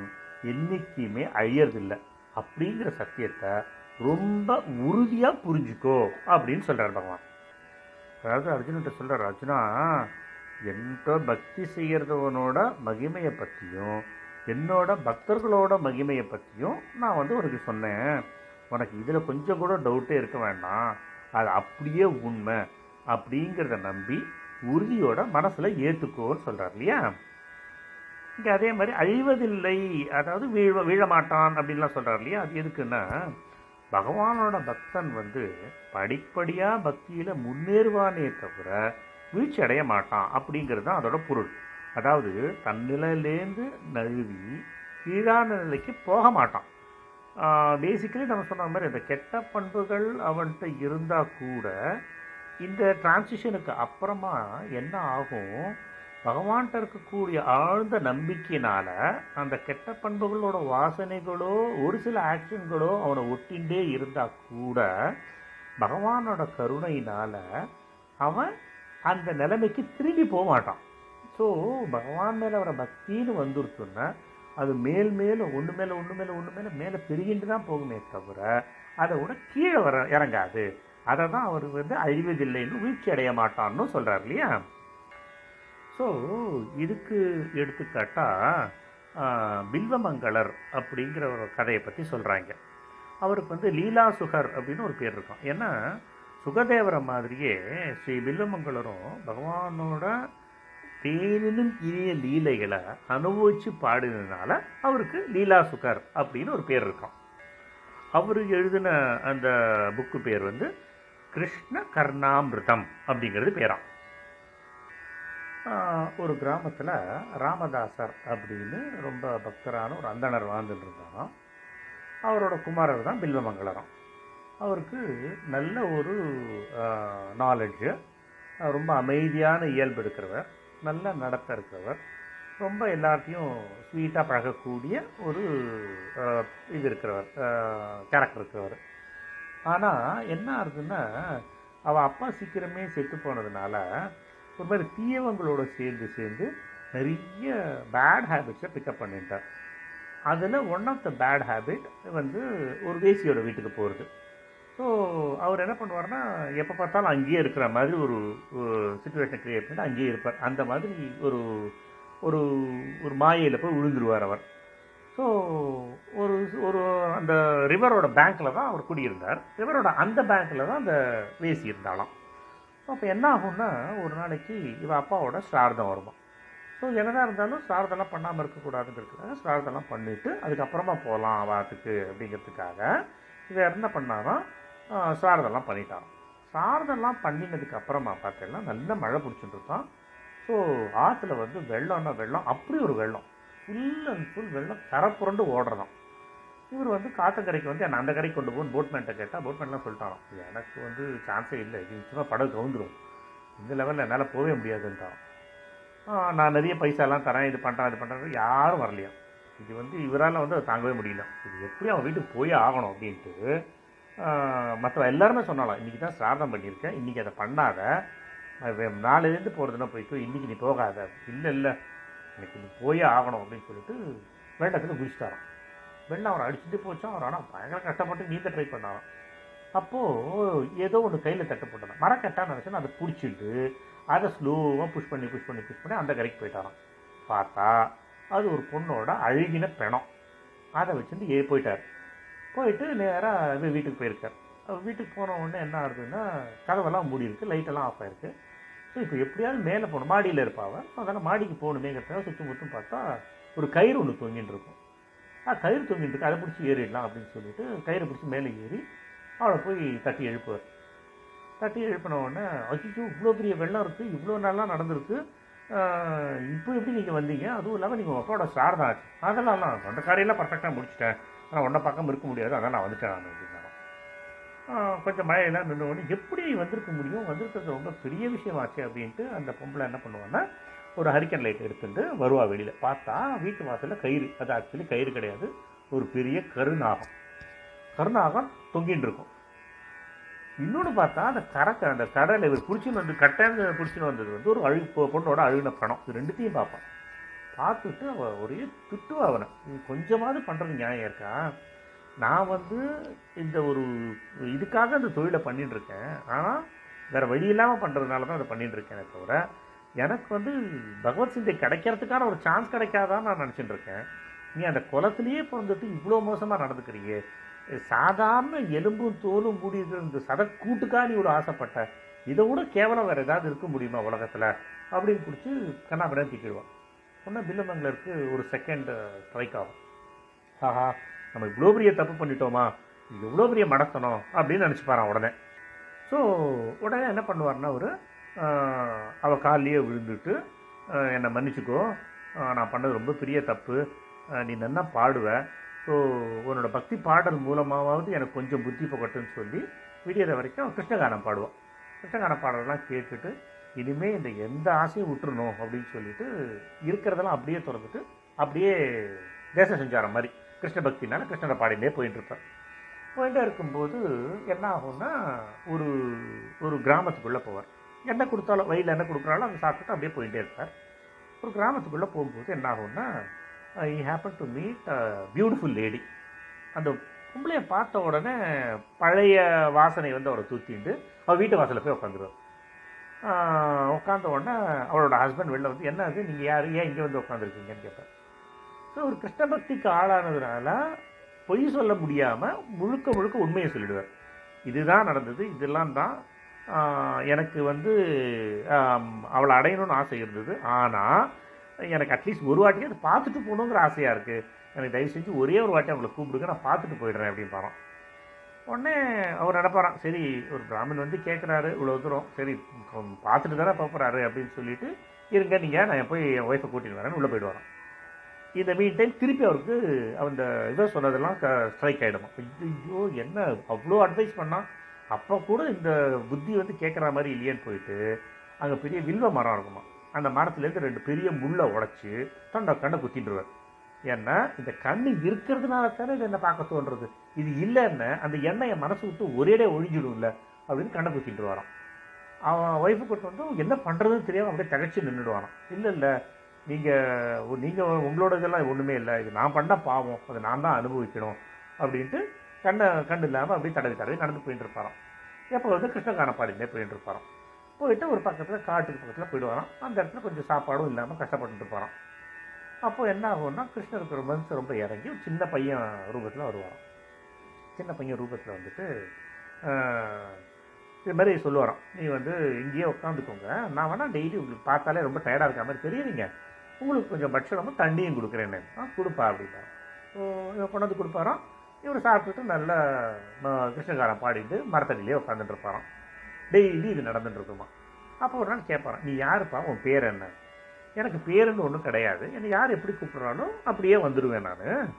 என்னைக்குமே அழியறதில்லை. அப்படிங்கிற சத்தியத்தை ரொம்ப உறுதியாக புரிஞ்சுக்கோ அப்படின்னு சொல்கிறார் பகவான். அதாவது அர்ஜுன்கிட்ட சொல்கிறார் அர்ஜுனா என்கிட்ட பக்தி செய்கிறதவனோட மகிமையை பற்றியும் என்னோட பக்தர்களோட மகிமையை பற்றியும் நான் வந்து உனக்கு சொன்னேன். உனக்கு இதில் கொஞ்சம் கூட டவுட்டே இருக்க வேண்டாம். அது அப்படியே உண்மை அப்படிங்கிறத நம்பி உறுதியோட மனசில் ஏற்றுக்கோன்னு சொல்கிறார் இல்லையா? இங்கே அதே மாதிரி அழிவதில்லை அதாவது வீழ வீழமாட்டான் அப்படின்லாம் சொல்கிறார் இல்லையா? அது எதுக்குன்னா பகவானோட பக்தன் வந்து படிப்படியாக பக்தியில் முன்னேறுவானே தவிர வீழ்ச்சி அடைய மாட்டான் அப்படிங்கிறது தான் அதோட பொருள். அதாவது தன்னிலையிலேருந்து நழுவி கீழான நிலைக்கு போக மாட்டான். பேசிக்கலி நம்ம சொன்ன மாதிரி இந்த கெட்ட பண்புகள் அவன்கிட்ட இருந்தால் கூட இந்த டிரான்சிஷனுக்கு அப்புறமா என்ன ஆகும்? பகவான்கிட்ட இருக்கக்கூடிய ஆழ்ந்த நம்பிக்கையினால் அந்த கெட்ட பண்புகளோட வாசனைகளோ ஒரு சில ஆக்ஷன்களோ அவனை ஒட்டின்றே இருந்தால் கூட பகவானோட கருணையினால் அவன் அந்த நிலைமைக்கு திரும்பி போக மாட்டான். ஸோ பகவான் மேலே வர பக்தின்னு வந்துருச்சுன்னா அது மேல் மேலும் ஒன்று மேலே ஒன்று மேலே ஒன்று மேலே மேலே பெருகிட்டு தான் போகுமே தவிர அதை விட கீழே வர இறங்காது. அதை தான் அவர் வந்து அழிவதில்லைன்னு வீழ்ச்சி அடைய மாட்டான்னு சொல்கிறார் இல்லையா? ஸோ இதுக்கு எடுத்துக்காட்டாக பில்வமங்கலர் அப்படிங்கிற ஒரு கதையை பற்றி சொல்கிறாங்க அவருக்கு வந்து லீலா சுகர் அப்படின்னு ஒரு பேர் இருக்கும். ஏன்னா சுகதேவரை மாதிரியே ஸ்ரீ பில்வமங்கலரும் பகவானோட பேரினும் இனிய லீலைகளை அனுபவித்து பாடினதுனால அவருக்கு லீலா சுகர் அப்படின்னு ஒரு பேர் இருக்கும். அவர் எழுதின அந்த புக்கு பேர் வந்து கிருஷ்ண கர்ணாமிருதம் அப்படிங்கிறது பேராம் ஒரு கிராமத்தில் ராமதாசர் அப்படின்னு ரொம்ப பக்தரான ஒரு அந்தணர் வாழ்ந்துட்டு இருந்தாராம். அவரோட குமாரர் தான் பில்வமங்கலரம். அவருக்கு நல்ல ஒரு நாலெட்ஜு ரொம்ப அமைதியான இயல்பு எடுக்கிறவர் நல்ல நடத்த இருக்கிறவர் ரொம்ப எல்லாத்தையும் ஸ்வீட்டாக பழகக்கூடிய ஒரு இது இருக்கிறவர் கேரக்டர் இருக்கிறவர். ஆனால் என்ன ஆகுதுன்னா அவள் அப்பா சீக்கிரமே செத்து போனதுனால ஒரு மாதிரி தீயவங்களோட சேர்ந்து சேர்ந்து நிறைய பேட் ஹேபிட்ஸை பிக்கப் பண்ணிட்டார். அதில் one of the bad habit வந்து ஒரு வேசியோட வீட்டுக்கு போகிறது ஸோ அவர் என்ன பண்ணுவார்னா எப்போ பார்த்தாலும் அங்கேயே இருக்கிற மாதிரி ஒரு சுச்சுவேஷன் க்ரியேட் பண்ணி அங்கேயே இருப்பார். அந்த மாதிரி ஒரு ஒரு ஒரு மாயையில் போய் விழுந்துருவார் அவர். ஸோ ஒரு ஒரு அந்த ரிவரோட பேங்க்கில் தான் அவர் குடியிருந்தார். ரிவரோட அந்த பேங்க்கில் தான் அந்த வேசி இருந்தாலாம். ஸோ அப்போ என்ன ஆகும்னா ஒரு நாளைக்கு இவ அப்பாவோட ஸ்ரார்த்தம் வருமா? ஸோ என்னதான் இருந்தாலும் ஸ்ரார்த்தம்லாம் பண்ணாமல் இருக்கக்கூடாதுங்கிறதுக்காக ஸ்ரார்த்தம்லாம் பண்ணிவிட்டு அதுக்கப்புறமா போகலாம் வாரத்துக்கு அப்படிங்கிறதுக்காக இதை என்ன பண்ணாதான் சாரதெல்லாம் பண்ணிட்டாராம் சாரதெல்லாம் பண்ணினதுக்கு அப்புறமா பார்த்தீங்கன்னா நல்ல மழை பிடிச்சிட்டுருப்பான் ஸோ ஆற்றுல வந்து வெள்ளம்னா வெள்ளம் அப்படி ஒரு வெள்ளம். ஃபுல் அண்ட் ஃபுல் வெள்ளம் கரை புரண்டு ஓடுறதாம் இவர் வந்து காத்தக்கரைக்கு வந்து என்னை அந்த கரைக்கு கொண்டு போகணும் போட்மேன்ட்ட கேட்டால் போட்மேன்லாம் சொல்லிட்டாராம். எனக்கு வந்து சான்ஸே இல்லை இது நிச்சயமாக படகு கவுந்துடும் இந்த லெவலில் என்னால் போகவே முடியாதுன்ட்டாராம். நான் நிறைய பைசாலாம் தரேன் இது பண்ணுறேன் இது பண்ணுறேன் யாரும் வரலையா இது வந்து இவரால் வந்து அதை தாங்கவே முடியல. இது எப்படி அவன் வீட்டுக்கு போயே ஆகணும் அப்படின்ட்டு மற்ற எல்லாருமே சொன்னாலாம் இன்றைக்கி தான் சிராதம் பண்ணியிருக்கேன் இன்றைக்கி அதை பண்ணாத. அது நாளையிலேருந்து போகிறதுனா போய்க்கோ இன்றைக்கி நீ போகாத. இல்லை இல்லை. எனக்கு நீ போயே ஆகணும் அப்படின்னு சொல்லிட்டு வெள்ளத்தில் குதிச்சிட்டாராம் வெள்ளம் அவரை அடிச்சுட்டு போச்சான் அவர் ஆனால் பயங்கர கஷ்டப்பட்டு நீந்த ட்ரை பண்ணாராம். அப்போது ஏதோ ஒன்று கையில் தட்டப்பட்டதான் மரக்கட்டான்னு நினச்சேன்னா அதை பிடிச்சிட்டு அதை ஸ்லோவாக புஷ் பண்ணி புஷ் பண்ணி புஷ் பண்ணி அந்த கரைக்கு போயிட்டாராம். பார்த்தா அது ஒரு பொண்ணோட அழுகின பிணம். அதை வச்சுட்டு ஏ போயிட்டார். போயிட்டு நேராக வீட்டுக்கு போயிருக்கார் வீட்டுக்கு போன உடனே என்ன ஆகுதுன்னா கதவெல்லாம் மூடி இருக்குது லைட்டெல்லாம் ஆஃப் ஆயிருக்கு. ஸோ இப்போ எப்படியாவது மேலே போகணும். மாடியில் இருப்பாவ ஸோ அதனால் மாடிக்கு போகணுமேங்கிறதுக்காக சுற்றும் முற்றும் பார்த்தா ஒரு கயிறு ஒன்று தொங்கின்னு இருக்கும். ஆ கயிறு தொங்கிட்டு இருக்கு. அதை பிடிச்சி ஏறிடலாம் அப்படின்னு சொல்லிட்டு கயிறு பிடிச்சி மேலே ஏறி அவளை போய் தட்டி எழுப்புவார். தட்டி எழுப்பின உடனே அச்சோ இவ்வளோ பெரிய வெள்ளம் இருக்குது இவ்வளோ நல்லா நடந்திருக்கு. இப்போ எப்படி நீங்கள் வந்தீங்க? அதுவும் இல்லாமல் நீங்கள் உங்களோட அப்பாவோட சார் தான். ஆச்சு அதெல்லாம் நான் அந்த காரையெல்லாம் பர்ஃபெக்டாக முடிச்சிட்டேன். ஆனால் உன்னை பக்கம் இருக்க முடியாது அதான் நான் வந்துட்டேன் நான் கொஞ்சம் மழையெல்லாம் நின்று எப்படி வந்திருக்க முடியும்? வந்திருக்கிறது ரொம்ப பெரிய விஷயமாச்சு அப்படின்ட்டு அந்த பொம்பளை என்ன பண்ணுவான்னா ஒரு ஹரிக்கன் லைட் எடுத்துட்டு வருவா வெளியில். பார்த்தா வீட்டு வாசலில் கயிறு. அது ஆக்சுவலி கயிறு கிடையாது. ஒரு பெரிய கருநாகம். கருநாகம் தொங்கின்னு இருக்கும். இன்னொன்று பார்த்தா அந்த கரக்கை அந்த கடலை இவர் பிடிச்சின்னு வந்து கட்டாந்து பிடிச்சின்னு வந்தது வந்து ஒரு அழு பொண்ணோட அழுகின பணம். இது ரெண்டுத்தையும் பார்ப்பான். பார்த்துட்டு அவள் ஒரே திட்டுவா அவனை. நீ கொஞ்சமாவது பண்ணுறது நியாயம் இருக்கா? நான் வந்து இந்த ஒரு இதுக்காக அந்த தொழிலை பண்ணிட்டு இருக்கேன் ஆனால் வேறு வழி இல்லாமல் பண்ணுறதுனால தான் அதை பண்ணிட்டு இருக்கேனே தவிர எனக்கு வந்து பகவத் சிந்தை கிடைக்கிறதுக்கான ஒரு சான்ஸ் கிடைக்காதான்னு நான் நினச்சிட்டு இருக்கேன் நீ அந்த குளத்துலேயே பிறந்துட்டு இவ்வளோ மோசமாக நடந்துக்கிறியே சாதாரண எலும்பும் தோலும் கூடி இந்த சதக்கூட்டுக்கா நீ ஒரு ஆசைப்பட்ட? இதை விட கேவலம் வேறு ஏதாவது இருக்க முடியுமா உலகத்தில்? அப்படின்னு பிடிச்சி கண்ணாபிடம் திக்கிடுவான் சொன்ன பில்லமங்கலருக்கு ஒரு செகண்ட் ஸ்ட்ரைக் ஆகும். ஆஹா. நம்ம இவ்வளோ பெரிய தப்பு பண்ணிட்டோமா? இது எவ்வளோ பெரிய மடத்தனம் அப்படின்னு நினச்சிப்பாரான் உடனே. ஸோ உடனே என்ன பண்ணுவார்னா அவர் அவள் காலிலேயே விழுந்துட்டு என்னை மன்னிச்சுக்கோ. நான் பண்ணது ரொம்ப பெரிய தப்பு. நீ நல்லா பாடுவ. ஸோ உன்னோட பக்தி பாடல் மூலமாவது எனக்கு கொஞ்சம் புத்தி புகட்டுன்னு சொல்லி விடியற வரைக்கும் கிருஷ்ணகானம் பாடுவான். கிருஷ்ணகான பாடலாம் கேட்டுட்டு இனிமேல் இந்த எந்த ஆசையும் விட்டுறணும் அப்படின்னு சொல்லிட்டு இருக்கிறதெல்லாம் அப்படியே திறந்துட்டு அப்படியே தேச சஞ்சாரம் மாதிரி. கிருஷ்ண பக்தினால கிருஷ்ணரை பாடிலே போயிட்டு இருப்பார் போயிட்டே இருக்கும்போது என்ன ஆகும்னா ஒரு ஒரு கிராமத்துக்குள்ளே போவார். என்ன கொடுத்தாலும் வயலில் என்ன கொடுக்குறாலும் அதை சாப்பிட்டுட்டு அப்படியே போயிட்டே இருப்பார். ஒரு கிராமத்துக்குள்ளே போகும்போது என்ன ஆகும்னா I happen to meet a beautiful lady அந்த பொம்பளையை பார்த்த உடனே பழைய வாசனை வந்து அவரை தூத்திண்டு அவர் வீட்டு வாசலில் போய் உட்காந்துருவார். உட்காந்த உடனே அவளோட ஹஸ்பண்ட் வெளில வந்து என்ன அது? நீங்கள் யார்? ஏன் இங்கே வந்து உட்காந்துருக்கீங்கன்னு கேட்பார். ஸோ ஒரு கிருஷ்ண பக்திக்கு ஆளானதுனால பொய் சொல்ல முடியாமல் முழுக்க முழுக்க உண்மையை சொல்லிடுவார். இதுதான் நடந்தது இதெல்லாம் தான் எனக்கு வந்து அவளை அடையணும்னு ஆசை இருந்தது. ஆனால் எனக்கு அட்லீஸ்ட் ஒரு வாட்டியே அதை பார்த்துட்டு போகணுங்கிற ஆசையாக இருக்குது எனக்கு தயவு செஞ்சு ஒரே ஒரு வாட்டி அவளை கூப்பிடுங்க நான் பார்த்துட்டு போயிடுறேன் அப்படின்னு பாரோம் உடனே அவர் நடப்பாராம் சரி ஒரு பிராமணன் வந்து கேட்குறாரு இவ்வளோ தூரம். சரி பார்த்துட்டு தானே பார்க்குறாரு அப்படின்னு சொல்லிட்டு இருங்க நீங்கள் நான் போய் என் ஒய்ஃபை கூட்டிட்டு வரேன்னு உள்ளே போயிட்டு வரோம் இந்த மீன் டைம் திருப்பி அவருக்கு அந்த இதை சொன்னதெல்லாம் க ஸ்ட்ரைக் ஆகிடுமா ஐயோ என்ன அவ்வளோ அட்வைஸ் பண்ணால் அப்போ கூட இந்த புத்தி வந்து கேட்குற மாதிரி இல்லையேன்னு போயிட்டு அங்கே பெரிய வில்வ மரம் இருக்குமா அந்த மரத்துலேருந்து ரெண்டு பெரிய முள்ளை உடைச்சி தொண்டை கண்டை குத்திட்டுருவார் ஏன்னா இந்த கண்ணு இருக்கிறதுனால தானே இது என்ன பார்க்க தோன்றது இது இல்லைன்னு அந்த எண்ணெயை மனசு விட்டு ஒரேடே ஒழிஞ்சிடும்ல அப்படின்னு கண்ணை குத்திட்டு வரான் அவன் ஒய்ஃபு கூட்டு வந்து என்ன பண்ணுறதுன்னு தெரியாமல் அப்படியே தகச்சு நின்றுடுவானான் இல்லை இல்லை. நீங்கள் நீங்கள் உங்களோட இதெல்லாம் ஒன்றுமே இல்லை. இது நான் பண்ண பாவம். அதை நான் தான் அனுபவிக்கணும். அப்படின்ட்டு கண்ணை கண்ணு இல்லாமல் அப்படியே தடவி தடவி நடந்து போயிட்டு இருப்பாரான் எப்போ வந்து கிருஷ்ணகான பாடினே போயிட்டு இருப்பாரான் போயிட்டு ஒரு பக்கத்தில் காட்டுக்கு பக்கத்தில் போயிடுவாராம். அந்த இடத்துல கொஞ்சம் சாப்பாடும் இல்லாமல் கஷ்டப்பட்டுட்டு இருப்பாரான் அப்போ என்ன ஆகும்னா கிருஷ்ணருக்கு ரொம்ப மனசு ரொம்ப இறங்கி சின்ன பையன் ரூபத்தில் வருவாராம் சின்ன பையன் ரூபத்தில் வந்துட்டு இது மாதிரி சொல்லுவாராம். நீ வந்து இங்கேயே உட்காந்துக்கோங்க நான் வேணால் டெய்லி உங்களுக்கு பார்த்தாலே ரொம்ப டயர்டாக இருக்க மாதிரி தெரியுறீங்க உங்களுக்கு கொஞ்சம் பட்சணமும் தண்ணியும் கொடுக்குறேன்னு. ஆ கொடுப்பா அப்படின்னா ஸோ இவன் கொண்டு வந்து கொடுப்பாராம்? இவர் சாப்பிட்டுட்டு நல்லா ம- கிருஷ்ணகாரம் பாடிட்டு மரத்தடியிலே உட்காந்துட்டு இருப்பாராம். டெய்லி இது நடந்துட்டு இருக்குமா? அப்போ ஒரு நாள் கேட்பாரான் நீ யாருப்பா? உன் பேர் என்ன? எனக்கு பேருன்னு ஒன்றும் கிடையாது. என்னை யார் எப்படி கூப்பிட்றானோ அப்படியே வந்துடுவேன் நான்.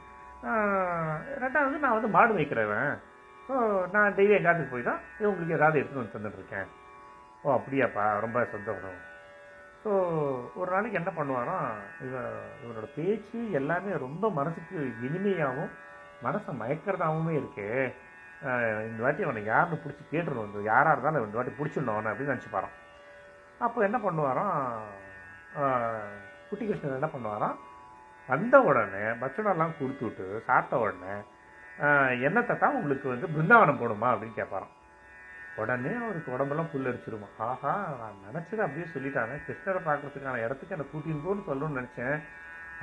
ரெண்டாவது நான் வந்து மாடு மேய்க்கிறவன். ஸோ நான் டெய்லி எங்காத்துக்கு போய் தான் இவங்களுக்கு ஏதாவது எடுத்துகிட்டு வந்து தந்துட்டுருக்கேன். ஓ அப்படியாப்பா ரொம்ப சந்தோஷம். ஸோ ஒரு நாளைக்கு என்ன பண்ணுவாராம் இவ இவனோட பேச்சு எல்லாமே ரொம்ப மனசுக்கு இனிமையாகவும் மனசை மயக்கிறதாகவுமே இருக்கு. இந்த வாட்டி அவனை யாருன்னு பிடிச்சி கேட்டுருணும். வந்து யாராக இருந்தாலும் இந்த வாட்டி பிடிச்சிடணும் அவனை அப்படின்னு நினச்சிப்பாரான் அப்போ என்ன பண்ணுவாராம் குட்டி கிருஷ்ணன் என்ன பண்ணுவாராம் வந்த உடனே பச்சனெல்லாம் கொடுத்து விட்டு சாப்பிட்ட உடனே என்னத்தை தான் உங்களுக்கு வந்து பிருந்தாவனம் போடுமா? அப்படின்னு கேட்பாராம். உடனே அவருக்கு உடம்பெல்லாம் புல் அடிச்சிருமா. ஆஹா நான் நினச்சதை அப்படியே சொல்லிட்டாங்க கிருஷ்ணரை பார்க்கறதுக்கான இடத்துக்கு என்னை கூட்டின்னு போன்னு சொல்லணும்னு நினச்சேன்.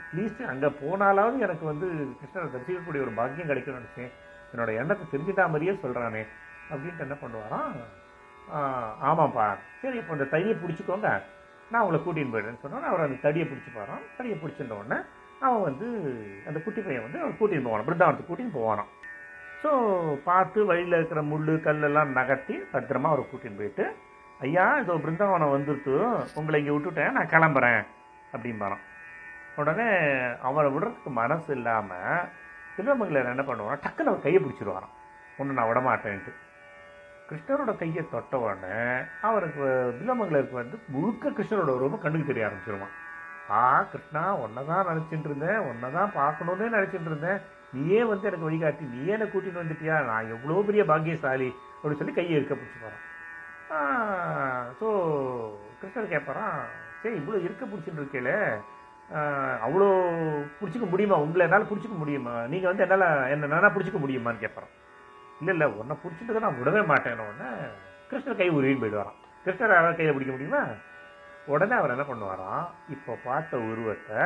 அட்லீஸ்ட் அங்கே போனாலாவது எனக்கு வந்து கிருஷ்ணரை தரிசிக்கக்கூடிய ஒரு பாக்கியம் கிடைக்கும்னு நினச்சேன். என்னோட எண்ணத்தை தெரிஞ்சுட்டா மாதிரியே சொல்கிறானே அப்படின்ட்டு என்ன பண்ணுவாராம்? ஆமாப்பா சரி இப்போ இந்த தையை பிடிச்சிக்கோங்க. நான் உங்களை கூட்டின்னு போயிடுறேன்னு சொன்னோன்னே அவர் அந்த தடியை பிடிச்சி போகிறான் தடியை பிடிச்சிருந்த உடனே அவன் வந்து அந்த குட்டி பையன் வந்து அவர் கூட்டின்னு போவான் பிருந்தாவனத்துக்கு கூட்டின்னு போவானான் ஸோ பார்த்து வழியில் இருக்கிற முள் கல்லெல்லாம் நகர்த்தி பத்திரமா அவரை கூட்டின்னு போயிட்டு ஐயா இதோ பிருந்தாவனம் வந்துருத்து. உங்களை இங்கே விட்டுட்டேன். நான் கிளம்புறேன். அப்படிம்பாரான் உடனே அவரை விடுறதுக்கு மனசு இல்லாமல் திருவமங்கலர் என்ன பண்ணுவான் டக்குன்னு அவர் கையை பிடிச்சிருவாரான் ஒன்று நான் விட மாட்டேன்ட்டு கிருஷ்ணரோட கையை தொட்ட உடனே அவருக்கு பில்லமங்கலருக்கு வந்து முழுக்க கிருஷ்ணரோட உருவம் கண்ணுக்கு தெரிய ஆரம்பிச்சிருவான். ஆ கிருஷ்ணா உன்னை தான் நினச்சிட்டு இருந்தேன் உன்னை தான் பார்க்கணுன்னே நினச்சிட்டு இருந்தேன். நீயே வந்து எனக்கு வழிகாட்டி நீயே என்னை கூட்டின்னு வந்துட்டியா? நான் எவ்வளோ பெரிய பாக்கியசாலி அப்படின்னு சொல்லி கையை இருக்க பிடிச்சி போகிறான் ஸோ கிருஷ்ணர் கேட்பறான் சரி இவ்வளோ இருக்க பிடிச்சிட்டு இருக்கேல அவ்வளோ பிடிச்சிக்க முடியுமா? உங்களை என்னால் பிடிச்சிக்க முடியுமா? நீங்கள் வந்து என்னால் என்ன நானா பிடிச்சிக்க முடியுமான்னு கேட்பாரான் இல்லை இல்லை உன்னை பிடிச்சிட்டு நான் விடவே மாட்டேன் உடனே கிருஷ்ணர் கை உருவின்னு போயிடுவாராம். கிருஷ்ணர் யாராவது கையை பிடிக்க முடியுமா? உடனே அவர் என்ன பண்ணுவாராம்? இப்போ பார்த்த உருவத்தை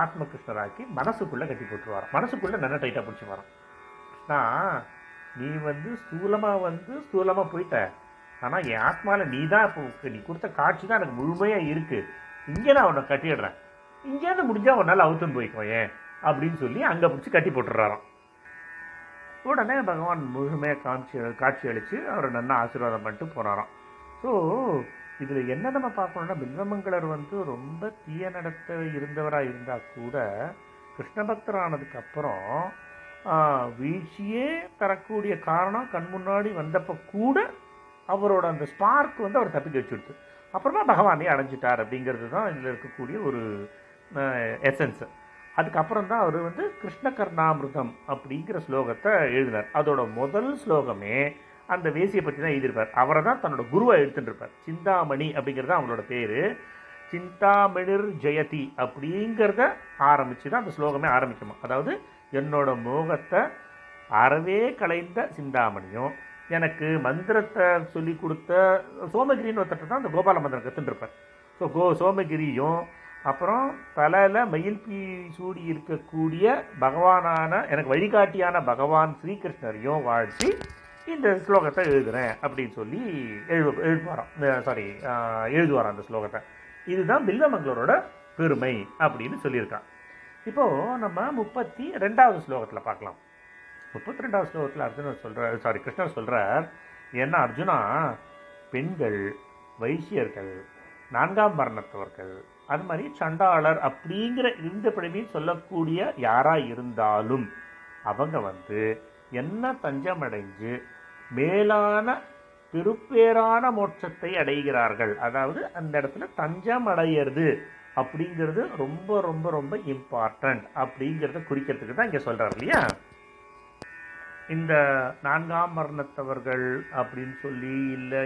ஆத்ம கிருஷ்ணராக்கி மனசுக்குள்ளே கட்டி போட்டுருவாராம். மனசுக்குள்ளே நல்லா டைட்டாக பிடிச்சி வரான் கிருஷ்ணா நீ வந்து ஸ்தூலமாக வந்து ஸ்தூலமாக போயிட்ட. ஆனால் என் ஆத்மாவில் நீ தான் இப்போ நீ கொடுத்த காட்சி தான் எனக்கு முழுமையாக இருக்குது இங்கே நான் உன்னை கட்டிடுறேன். இங்கேருந்து முடிஞ்சால் ஒரு நாள் அவுத்துன்னு போய்க்கோ ஏன்? அப்படின்னு சொல்லி அங்கே பிடிச்சி கட்டி போட்டுடுறாராம். உடனே பகவான் முழுமையாக காட்சி காட்சி அளித்து அவரை நல்லா ஆசீர்வாதம் பண்ணிட்டு போனாராம். ஸோ இதில் என்ன நம்ம பார்க்கணும்னா பில்வமங்கலர் வந்து ரொம்ப தீய நடத்த இருந்தவராக இருந்தால் கூட கிருஷ்ண பக்தரானதுக்கு அப்புறம் வீழ்ச்சியே தரக்கூடிய காரணம் கண் முன்னாடி வந்தப்போ கூட அவரோட அந்த ஸ்பார்க் வந்து அவர் தப்பிக்க வச்சுடுது அப்புறமா பகவானே அடைஞ்சிட்டார் அப்படிங்கிறது தான் இதில் இருக்கக்கூடிய ஒரு எசன்ஸு அதுக்கப்புறம் தான் அவர் வந்து கிருஷ்ண கர்ணாமிருதம் அப்படிங்கிற ஸ்லோகத்தை எழுதினார். அதோட முதல் ஸ்லோகமே அந்த வேசியை பற்றி தான் எழுதியிருப்பார். அவரை தான் தன்னோட குருவை எடுத்துட்டு இருப்பார் சிந்தாமணி அப்படிங்கிறது தான் அவங்களோட பேர். சிந்தாமணிர் ஜெயதி அப்படிங்கிறத ஆரம்பித்து தான் அந்த ஸ்லோகமே ஆரம்பிக்குமா? அதாவது என்னோட மோகத்தை அறவே கலைந்த சிந்தாமணியும் எனக்கு மந்திரத்தை சொல்லி கொடுத்த சோமகிரின்னு ஒருத்தட்ட தான் அந்த கோபால மந்திரம் கற்றுட்டுருப்பார் ஸோ கோ சோமகிரியும் அப்புறம் தலையில் மயில் பீ சூடி இருக்கக்கூடிய பகவானான எனக்கு வழிகாட்டியான பகவான் ஸ்ரீகிருஷ்ணரையும் வாழ்த்தி இந்த ஸ்லோகத்தை எழுதுகிறேன் அப்படின்னு சொல்லி எழு எழுதுவாராம். சாரி எழுதுவாராம் அந்த ஸ்லோகத்தை. இதுதான் பில்லமங்களரோட பெருமை அப்படின்னு சொல்லியிருக்கான். இப்போது நம்ம முப்பத்தி ரெண்டாவது ஸ்லோகத்தில் பார்க்கலாம். முப்பத்தி ரெண்டாவது ஸ்லோகத்தில் அர்ஜுனர் சொல்கிறார் சாரி கிருஷ்ணர் சொல்கிறார் என்ன அர்ஜுனா பெண்கள் வைசியர்கள் நான்காம் மரணத்தவர்கள் அது மாதிரி சண்டாளர் அப்படிங்கிற இந்த பிறவின்னு சொல்லக்கூடிய யாராக இருந்தாலும் அவங்க வந்து என்ன தஞ்சமடைஞ்சு மேலான பெருப்பேரான மோட்சத்தை அடைகிறார்கள். அதாவது அந்த இடத்துல தஞ்சம் அடையிறது அப்படிங்கிறது ரொம்ப ரொம்ப ரொம்ப இம்பார்ட்டன்ட் அப்படிங்கிறத குறிக்கிறதுக்கு தான் இங்கே சொல்கிறார் இல்லையா? இந்த நான்காம் மரணத்தவர்கள் அப்படின்னு சொல்லி இல்லை